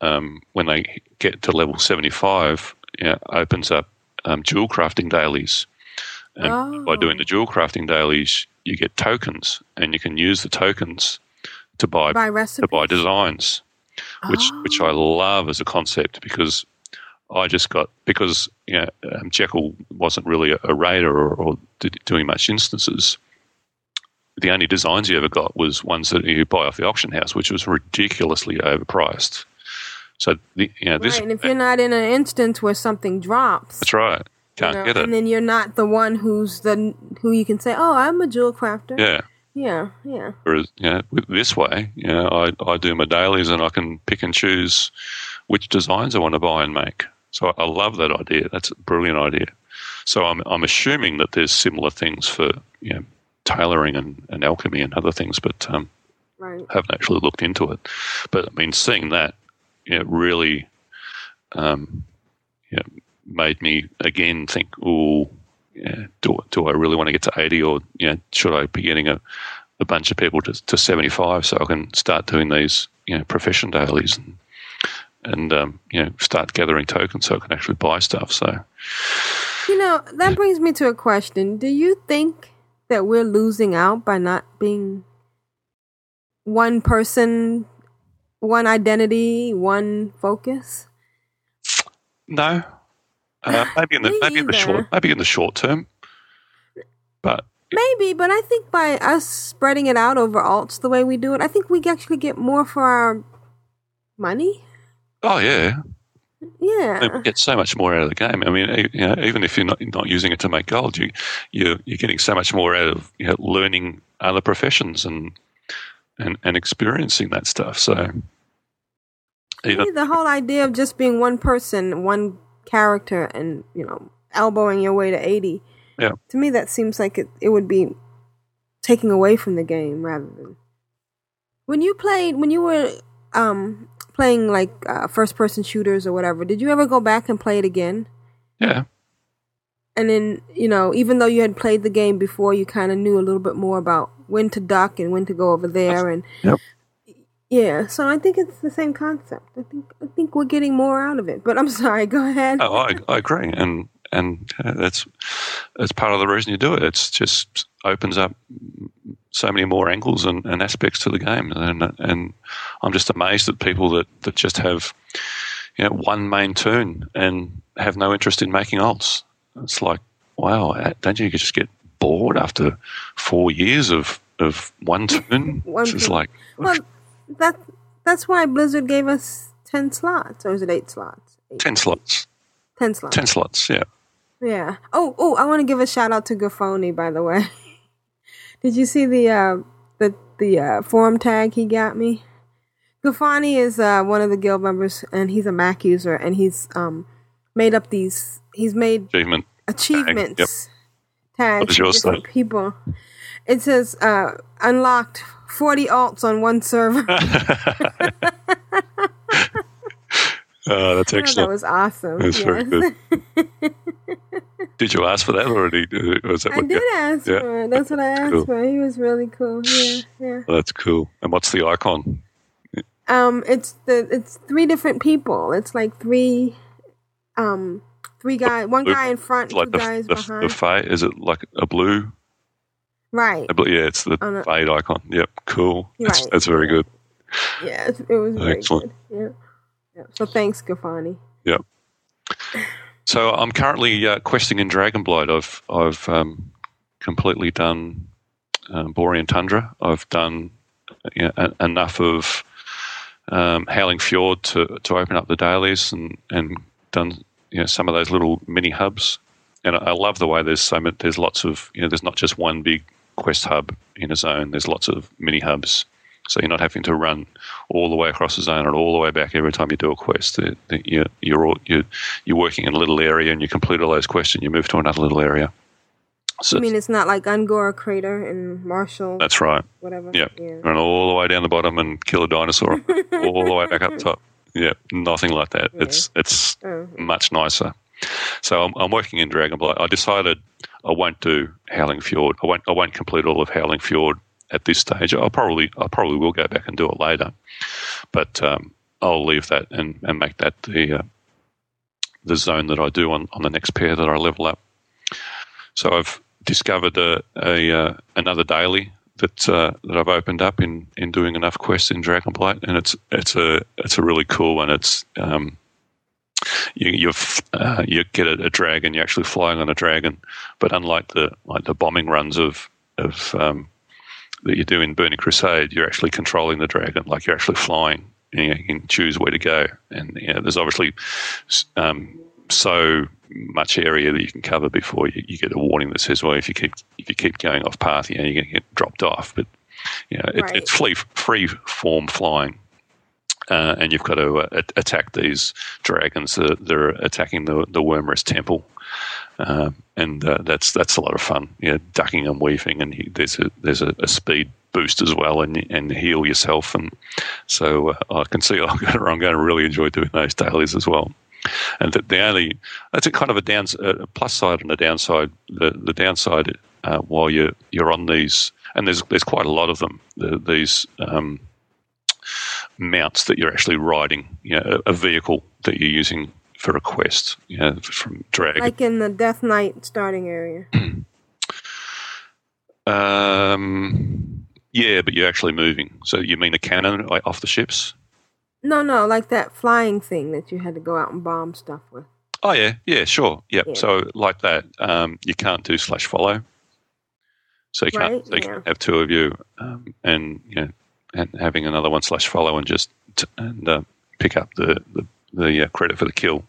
um, when they get to level seventy five, yeah, opens up um, jewel crafting dailies. And by doing the jewel crafting dailies, you get tokens, and you can use the tokens to buy Buy to buy designs, which which I love as a concept because I just got because you know, um, Jekyll wasn't really a, a raider or, or did, doing much instances. The only designs you ever got was ones that you buy off the auction house, which was ridiculously overpriced. So the, you know this right, and if you're not in an instance where something drops, that's right, can't know, get it. and then you're not the one who's the who you can say, "Oh, I'm a jewel crafter." yeah. Yeah, yeah. Whereas, you know, this way, you know, I, I do my dailies and I can pick and choose which designs I want to buy and make. So I love that idea. That's a brilliant idea. So I'm I'm assuming that there's similar things for you know tailoring and, and alchemy and other things, but um, Right. haven't actually looked into it. But I mean, seeing that, you know, really, um, you know, made me again think, oh, yeah, do do I really want to get to eighty, or you know, should I be getting a, a bunch of people to, to seventy five so I can start doing these, you know, profession dailies and and um, you know, start gathering tokens so I can actually buy stuff. So You know, that brings me to a question. Do you think that we're losing out by not being one person, one identity, one focus? no, uh, maybe in the Me maybe in the either. short maybe in the short term, but Maybe, but I think by us spreading it out over alts the way we do it, I think we actually get more for our money. oh yeah, Yeah. and we get so much more out of the game. I mean, e- you know, even if you're not not using it to make gold, you you you're getting so much more out of you know, learning other professions and and and experiencing that stuff. So To even the whole idea of just being one person, one character, and you know, elbowing your way to eighty. Yeah. To me, that seems like it. It would be taking away from the game rather than when you played when you were um playing like uh, first person shooters or whatever. Did you ever go back and play it again? yeah, And then you know, even though you had played the game before, you kind of knew a little bit more about when to duck and when to go over there and Yep. Yeah, so I think it's the same concept. I think I think we're getting more out of it. But I'm sorry, go ahead. oh, I, I agree, and and that's that's part of the reason you do it. It's just opens up so many more angles and, and aspects to the game, and and I'm just amazed at people that, that just have you know one main turn and have no interest in making alts. It's like wow, uh, don't you just get bored after four years of of one turn? One it's like Well, that that's why Blizzard gave us ten slots, or is it eight slots? Ten slots, ten slots. ten slots, yeah. Yeah. Oh, oh, I want to give a shout out to Gaffoni, by the way. Did you see the uh, the the uh, forum tag he got me? Gaffani is uh, one of the guild members, and he's a Mac user, and he's um made up these. He's made Achievement. achievements Yep. tags for say? different people. It says uh, unlocked forty alts on one server. Oh, that's I thought that was awesome. That's very good. Did you ask for that, he, was that I did you- ask Yeah. for it. That's what I asked Cool. for. He was really cool. Yeah, yeah. That's cool. And what's the icon? Um, it's the it's three different people. It's like three, um, three guys. One Blue- guy in front, Like two the guys the, behind. the fade? Is it like a blue? Right. yeah, it's the fade icon. Yep, cool. That's, Right. that's very good. Yeah, it, was very Excellent. good. Yeah. yeah. So thanks, Gafani. Yep. So I'm currently uh, questing in Dragonblight. I've I've um, completely done um, Borean Tundra. I've done you know, a- enough of um, Howling Fjord to, to open up the dailies and, and done you know some of those little mini hubs. And I, I love the way there's so many, there's lots of you know there's not just one big quest hub in a zone. There's lots of mini hubs, so you're not having to run all the way across the zone and all the way back every time you do a quest. You're you're all, you're, you're working in a little area and you complete all those quests and you move to another little area. So I mean, it's not like Un'Goro Crater and Marshall, that's right. whatever. Yeah. yeah. Run all the way down the bottom and kill a dinosaur, all the way back up top. Yeah, nothing like that. It's it's Oh. much nicer. So I'm, I'm working in Dragonblight. I decided I won't do Howling Fjord. I won't I won't complete all of Howling Fjord at this stage. I'll probably I probably will go back and do it later, but um, I'll leave that and, and make that the uh, the zone that I do on, on the next pair that I level up. So I've discovered a, a uh, another daily that uh, that I've opened up in, in doing enough quests in Dragonblight, and it's it's a it's a really cool one. It's um, you uh, you get a, a dragon, you're actually flying on a dragon, but unlike the like the bombing runs of of um, that you do in Burning Crusade, you're actually controlling the dragon, like you're actually flying. And you can choose where to go, and you know, there's obviously um, so much area that you can cover before you, you get a warning that says, "Well, if you keep if you keep going off path, you know, you're going to get dropped off." But you know, it, Right. it's free free form flying, uh, and you've got to uh, attack these dragons that are attacking the the Wyrmrest Temple. Um, and uh, that's that's a lot of fun. You know, ducking and weaving, and you, there's a there's a, a speed boost as well, and and heal yourself. And so uh, I can see I'm going, to, I'm going to really enjoy doing those dailies as well. And the, the only that's a kind of a down a plus side and a downside. The the downside uh, while you're you're on these, and there's there's quite a lot of them. The, these um, mounts that you're actually riding, you know, a, a vehicle that you're using for a quest, you know, from Dragon. Like in the Death Knight starting area. Um, yeah, but you're actually moving. So you mean a cannon like, off the ships? No, no, like that flying thing that you had to go out and bomb stuff with. Oh yeah, yeah, sure, yep. Yeah. So like that, um, you can't do slash follow. So you can't, Right, so you yeah. can't have two of you, um, and you know, and having another one slash follow and just t- and uh, pick up the the, the uh, credit for the kill.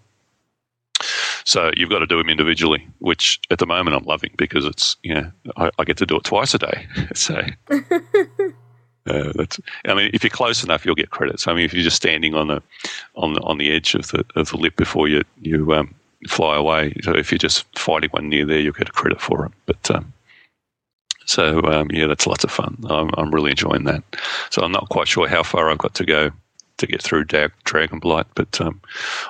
So you've got to do them individually, which at the moment I'm loving because it's you know I, I get to do it twice a day. so uh, that's I mean if you're close enough you'll get credits. I mean if you're just standing on the on the on the edge of the of the lip before you you um, fly away. So if you're just fighting one near there, you'll get a credit for it. But um, so um, yeah, that's lots of fun. I'm, I'm really enjoying that. So I'm not quite sure how far I've got to go to get through Dag- Dragonblight, but um,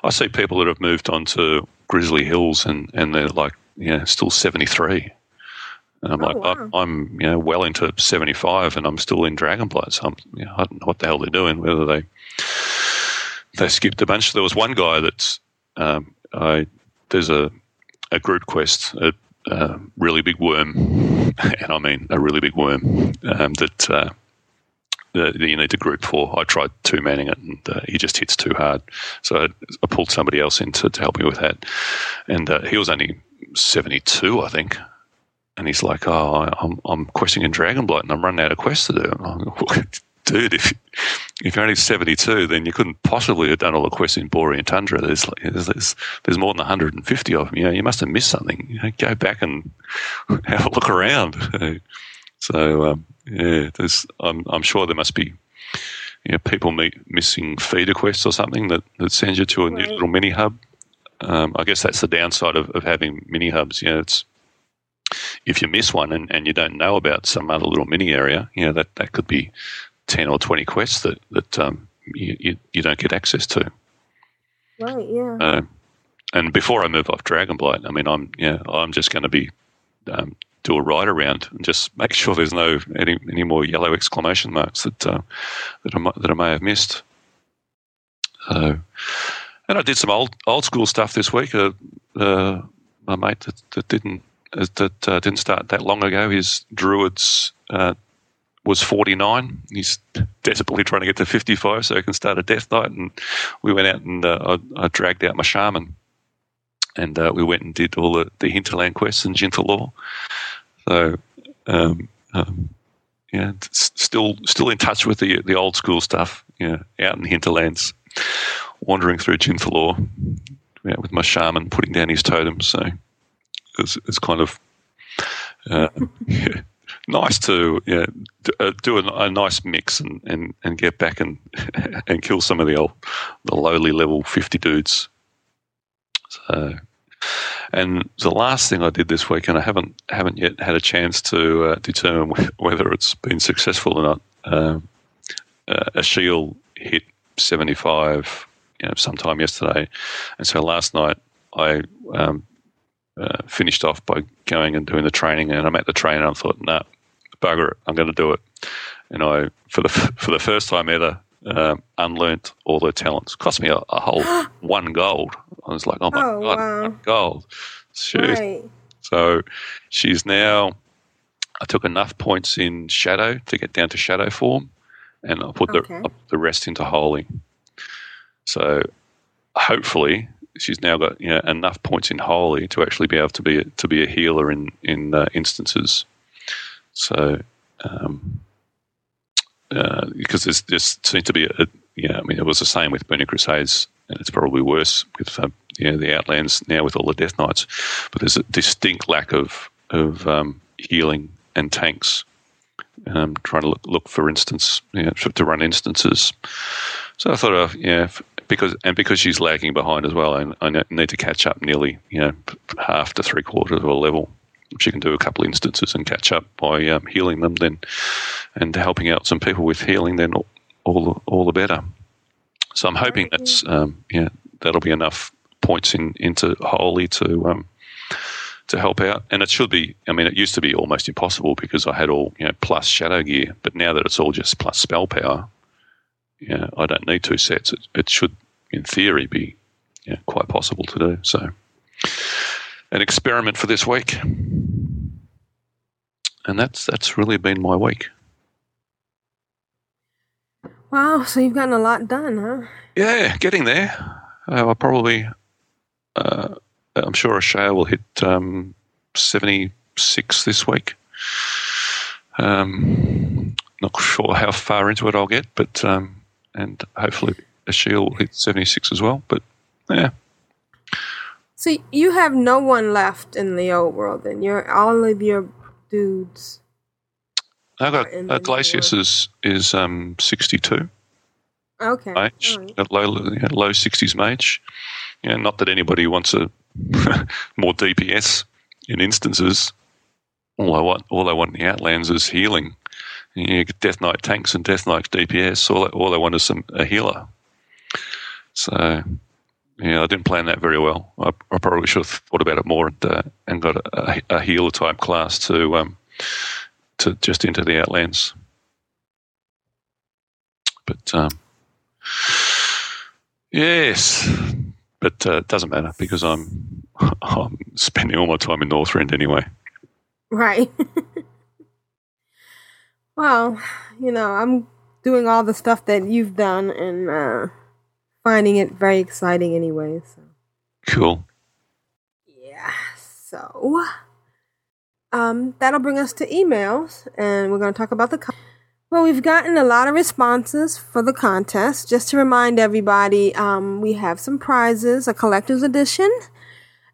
I see people that have moved on to Grizzly Hills and, and they're like, you know, still 73. And I'm Oh, like, wow. I'm, I'm, you know, well into 75 and I'm still in Dragonblight. So I'm, you know, I don't know what the hell they're doing, whether they, they skipped a bunch. There was one guy that's, um, I, there's a, a group quest, a, a really big worm, and I mean a really big worm um, that, uh, that you need to group for. I tried two manning it, and uh, he just hits too hard. So I, I pulled somebody else in to, to help me with that, and uh, he was only seventy two, I think. And he's like, "Oh, I'm I'm questing in Dragonblight, and I'm running out of quests to do." And I'm like, "Well, Dude, if if you're only seventy two, then you couldn't possibly have done all the quests in Borean Tundra. There's there's, there's more than 150 of them. You know, you must have missed something. You know, go back and have a look around. So um, yeah, there's I'm I'm sure there must be you know, people meet, missing feeder quests or something that, that sends you to a new Right. little mini hub. Um, I guess that's the downside of, of having mini hubs. You know, it's if you miss one and, and you don't know about some other little mini area, you know that, that could be ten or twenty quests that that um, you, you you don't get access to. Right, yeah. Uh, and before I move off Dragonblight, I mean, I'm yeah, I'm just going to be um, do a ride around and just make sure there's no any, any more yellow exclamation marks that uh, that I that I may have missed. So, and I did some old old school stuff this week. Uh, uh, my mate that, that didn't that uh, didn't start that long ago. His druids uh, was 49. He's desperately trying to get to 55 so he can start a death knight. And we went out and uh, I, I dragged out my shaman. And uh, we went and did all the, the hinterland quests and Jintha'Alor. So, um, um, yeah, still still in touch with the the old school stuff. Yeah, out in the hinterlands, wandering through Jintha'Alor, yeah, with my shaman putting down his totem. So it's, it's kind of uh, yeah, nice to d- uh, do a, a nice mix and, and, and get back and and kill some of the old, the lowly level fifty dudes. So, and the last thing I did this week, and I haven't haven't yet had a chance to uh, determine whether it's been successful or not. Um, uh, a shield hit seventy five, you know, sometime yesterday, and so last night I um, uh, finished off by going and doing the training, and I'm at the train, and I thought, nah, bugger it, I'm going to do it, and I for the for the first time ever um, unlearnt all her talents. Cost me a, a whole one gold. I was like, oh my Oh, god, wow. one gold. Shoot. Right. So she's now. I took enough points in shadow to get down to shadow form, and I put Okay. the the rest into holy. So hopefully she's now got you know, enough points in holy to actually be able to be a, to be a healer in in uh, instances. So. Um, uh, because there's, there seems to be a, yeah, I mean, it was the same with Burning Crusades, and it's probably worse with uh, you know, the Outlands now with all the Death Knights. But there's a distinct lack of of um, healing and tanks. Um, trying to look, look for instance, to run instances. So I thought, of yeah, because and because she's lagging behind as well, I, I need to catch up nearly, you know, half to three quarters of a level. If she can do a couple of instances and catch up by um, healing them, then and helping out some people with healing, then all, all the all the better. So I'm hoping that's um, yeah that'll be enough points in into holy to um, to help out. And it should be. I mean, it used to be almost impossible because I had all you know plus shadow gear, but now that it's all just plus spell power, yeah, I don't need two sets. It, it should, in theory, be yeah, quite possible to do. So, an experiment for this week, and that's that's really been my week. Wow. So you've gotten a lot done, huh? Yeah, getting there. Uh, I probably, uh, I'm sure Ashea will hit um, 76 this week. Um, not sure how far into it I'll get, but um, and hopefully a Ashea will hit 76 as well. But yeah, So you have no one left in the old world, then you're all of your dudes. I got in uh, Glacius is is um, 62 Okay. mage, right. at low yeah, low 60s mage. Yeah, not that anybody wants a more DPS in instances. All I want, all I want in the Outlands is healing. You get Death Knight tanks and Death Knight DPS. All I, all I want is some a healer. So, yeah, I didn't plan that very well. I, I probably should have thought about it more and, uh, and got a, a, healer type class to um, to just into the Outlands. But um, yes, but uh, it doesn't matter because I'm I'm spending all my time in Northrend anyway. Right. well, you know, I'm doing all the stuff that you've done and uh, finding it very exciting anyway. So Cool. yeah. So um, that'll bring us to emails, and we're going to talk about the. Con- well, we've gotten a lot of responses for the contest. Just to remind everybody, um, we have some prizes: a collector's edition,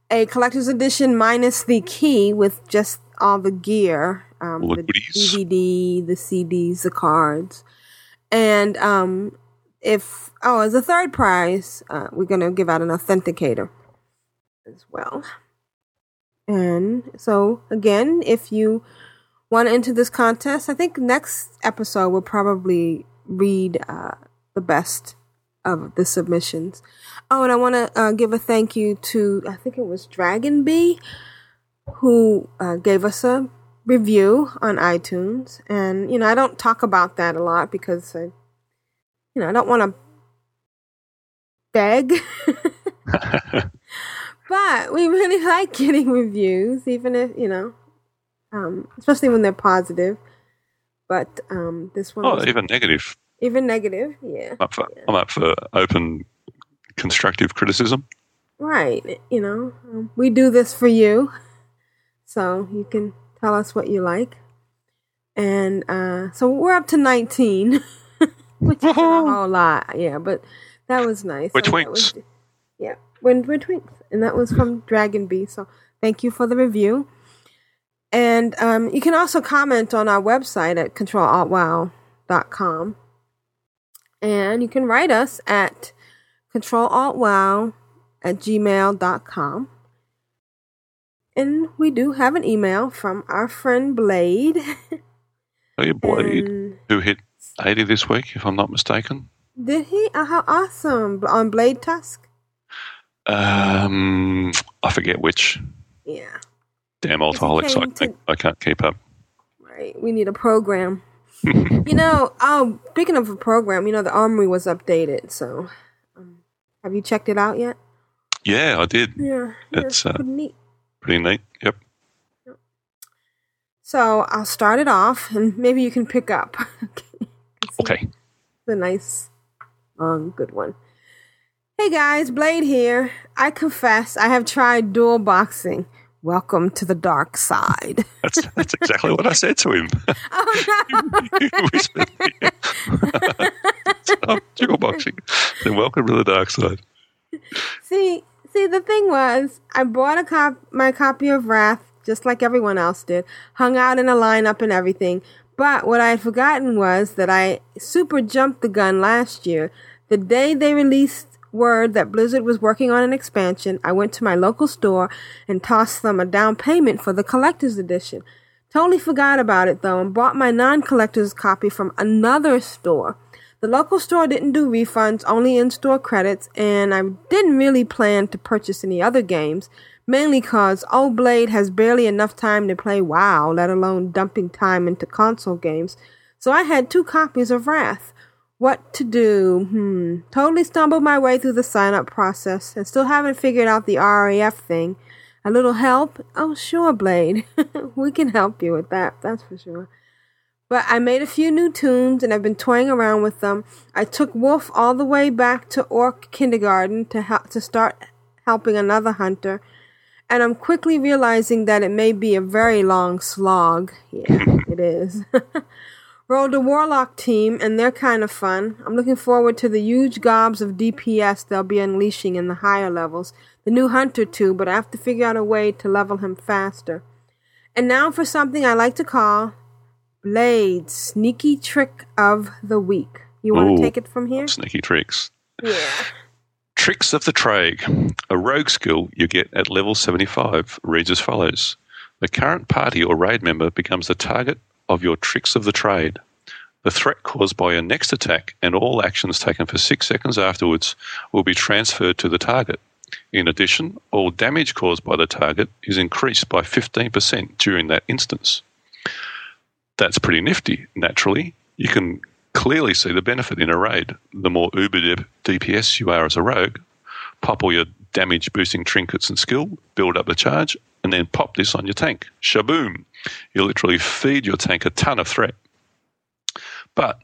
a collector's edition minus the key with just all the gear, um, the the. DVD, the CDs, the cards, and um, if oh, as a third prize, uh, we're going to give out an authenticator as well. And so, again, if you want to enter this contest, I think next episode we'll probably read uh, the best of the submissions. Oh, and I want to uh, give a thank you to, I think it was Dragon Bee, who uh, gave us a review on iTunes. And, you know, I don't talk about that a lot because, I, you know, I don't want to beg. but we really like getting reviews, even if, you know, um, especially when they're positive. But um, this one Oh, was even negative. even negative, yeah. I'm up for, I'm up for open constructive criticism. Right. You know, um, we do this for you. So you can tell us what you like. And uh, so we're up to 19, which is a whole lot. Yeah, but that was nice. We're twinks. was- yeah, we're, we're twinks. And that was from Dragon Bee. So thank you for the review. And um, you can also comment on our website at controlaltwow.com. And you can write us at controlaltwow at gmail.com. And we do have an email from our friend Blade. Oh, you Blade, And who hit 80 this week, if I'm not mistaken. did he? Oh, how awesome. On Blade Tusk? Um, I forget which. Yeah, Damn alcoholics, I, to- can't- I can't keep up. right. We need a program. you know, oh, speaking of a program, you know, the Armory was updated. So, um, have you checked it out yet? Yeah, I did. Yeah, It's, uh, pretty neat. Pretty neat. Yep. So I'll start it off, and maybe you can pick up. Okay. It's a nice, long, good one. Hey guys, Blade here. I confess I have tried dual boxing. Welcome to the dark side. That's that's exactly what I said to him. Oh no! Stop jiggle boxing. Then welcome to the dark side. see, see, the thing was, I bought a cop, my copy of Wrath, just like everyone else did, hung out in a lineup and everything. But what I had forgotten was that I super jumped the gun last year. The day they released word that Blizzard was working on an expansion, I went to my local store and tossed them a down payment for the collector's edition. Totally forgot about it though and bought my non-collector's copy from another store. The local store didn't do refunds, only in-store credits, and I didn't really plan to purchase any other games, mainly cause Old Blade has barely enough time to play WoW, let alone dumping time into console games. So I had two copies of Wrath. What to do? Hmm. Totally stumbled my way through the sign up process and still haven't figured out the RAF thing. A little help? Oh, sure, Blade. we can help you with that, that's for sure. But I made a few new tunes and I've been toying around with them. I took Wolf all the way back to Orc Kindergarten to help to start helping another hunter, and I'm quickly realizing that it may be a very long slog. Yeah, it is. Rolled a Warlock team, and they're kind of fun. I'm looking forward to the huge gobs of DPS they'll be unleashing in the higher levels. The new Hunter, too, but I have to figure out a way to level him faster. And now for something I like to call Blade's Sneaky Trick of the Week. You want Ooh. to take it from here? Sneaky tricks. Yeah. Tricks of the Trade. A rogue skill you get at level 75 reads as follows The current party or raid member becomes the target of your Tricks of the Trade. The threat caused by your next attack and all actions taken for six seconds afterwards will be transferred to the target. In addition, all damage caused by the target is increased by 15% during that instance. That's pretty nifty, naturally. You can clearly see the benefit in a raid. The more uber DPS you are as a rogue, pop all your damage boosting trinkets and skill, build up the charge, and then pop this on your tank. Shaboom! You literally feed your tank a ton of threat. But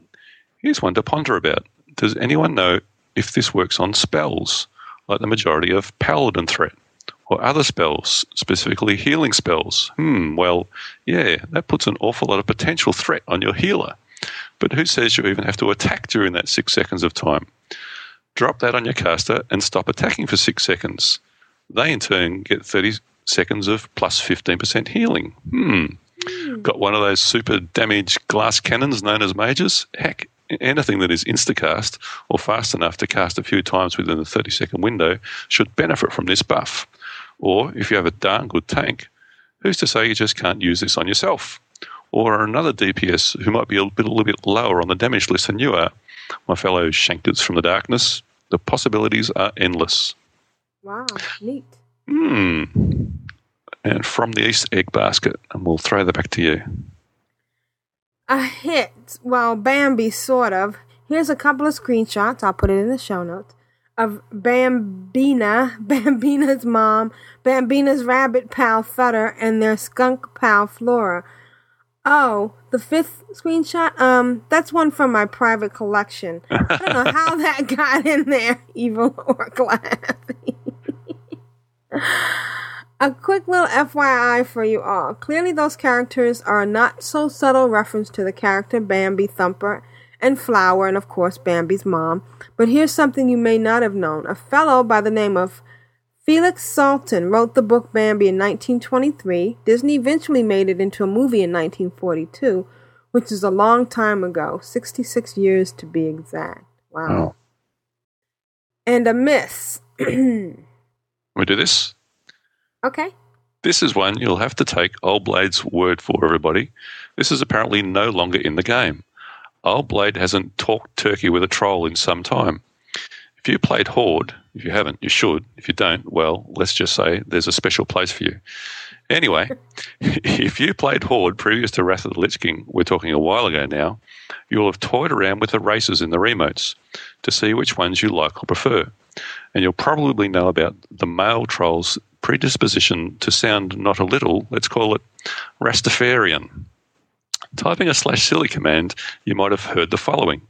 here's one to ponder about. Does anyone know if this works on spells, like the majority of Paladin threat? Or other spells, specifically healing spells? Hmm, well, yeah, that puts an awful lot of potential threat on your healer. But who says you even have to attack during that six seconds of time? Drop that on your caster and stop attacking for six seconds. They in turn get 30 seconds of plus 15% healing. Hmm. Got one of those super damage glass cannons known as mages? Heck, anything that is instacast or fast enough to cast a few times within a 30 second window should benefit from this buff. Or if you have a darn good tank, who's to say you just can't use this on yourself? Or another DPS who might be a, bit, a little bit lower on the damage list than you are, my fellow Shankers from the Darkness. The possibilities are endless. Wow, neat. Hmm. And from the East Egg Basket, and we'll throw that back to you. A hit. Well, Bambi, sort of. Here's a couple of screenshots. I'll put it in the show notes. Of Bambina, Bambina's mom, Bambina's rabbit pal Thutter, and their skunk pal Flora. Oh, the fifth screenshot? Um, that's one from my private collection. I don't know how that got in there, evil or glass. A quick little FYI for you all. Clearly, those characters are a not so subtle reference to the character Bambi, Thumper, and Flower, and of course, Bambi's mom. But here's something you may not have known. A fellow by the name of Felix Salten wrote the book Bambi in 1923. Disney eventually made it into a movie in 1942, which is a long time ago 66 years to be exact. Wow. Oh. And a miss. We do this. okay. This is one you'll have to take Old Blade's word for, everybody. This is apparently no longer in the game. Old Blade hasn't talked turkey with a troll in some time. If you played Horde, if you haven't, you should. If you don't, well, let's just say there's a special place for you. Anyway, if you played Horde previous to Wrath of the Lich King, we're talking a while ago now, you'll have toyed around with the races in the emotes to see which ones you like or prefer. And you'll probably know about the male troll's predisposition to sound not a little, let's call it Rastafarian. Typing a slash silly command, you might have heard the following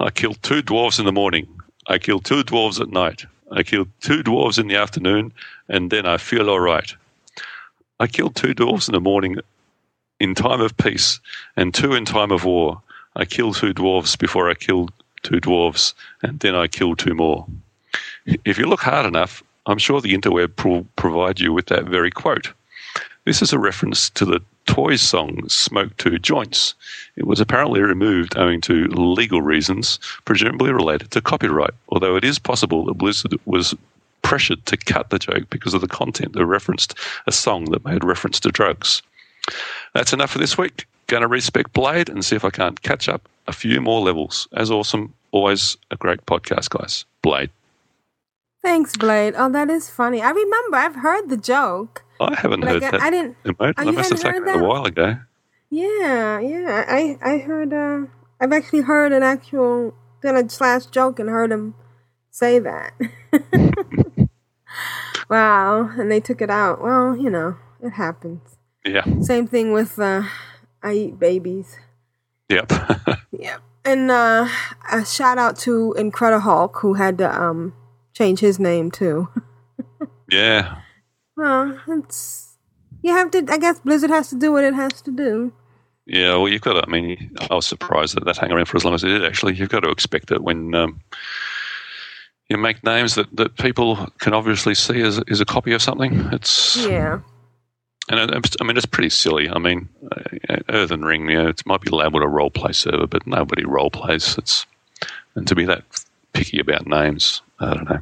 I killed two dwarves in the morning. I kill two dwarves at night. I kill two dwarves in the afternoon, and then I feel all right. I kill two dwarves in the morning in time of peace, and two in time of war. I kill two dwarves before I kill two dwarves, and then I kill two more. If you look hard enough, I'm sure the interweb will provide you with that very quote. This is a reference to the Toyes song Smoke Two Joints. It was apparently removed owing to legal reasons, presumably related to copyright, although it is possible that Blizzard was pressured to cut the joke because of the content that referenced a song that made reference to drugs. That's enough for this week. Going to respect Blade and see if I can't catch up a few more levels. As awesome, always a great podcast, guys. Blade. Thanks, Blade. Oh, that is funny. I remember. I've heard the joke. I haven't I heard got- that. I didn't-. Oh, I must have taken heard it a while ago. Yeah, yeah. I I heard. Uh, I've actually heard an actual done a slash joke and heard him say that. wow, and they took it out. Well, you know, it happens. Yeah. Same thing with uh, I eat babies. Yep. Yep. And uh, a shout out to Incredihulk who had to um change his name too. yeah. Well, it's you have to. I guess Blizzard has to do what it has to do. Yeah, well, you've got to. I mean, I was surprised that that hung around for as long as it did. Actually, you've got to expect it when um, you make names that, that people can obviously see as, as a copy of something. It's Yeah. and it, I mean, it's pretty silly. I mean, uh, Earthen Ring, you know, it might be labelled a role play server, but nobody role plays. It's and to be that picky about names, I don't know.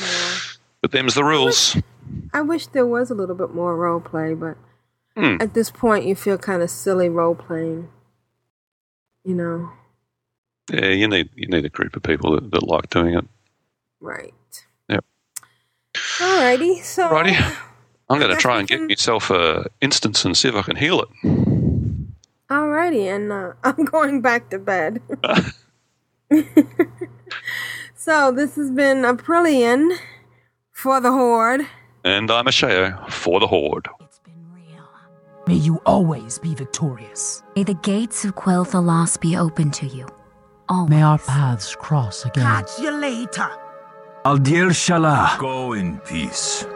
yeah. But them's the rules. I wish there was a little bit more role play, but Hmm. at this point, you feel kind of silly role playing. You know, Yeah, you need you need a group of people that, that like doing it. right? Yep. Alrighty, so Righty. I'm going to try and get myself a instance and see if I can heal it. Alrighty, and uh, I'm going back to bed. so this has been Aprillian for the Horde. And I'm Ashayo for the Horde. It's been real. May you always be victorious. May the gates of Quel'Thalas be open to you. Always. May our paths cross again. Catch you later. Al diel shala. Go in peace.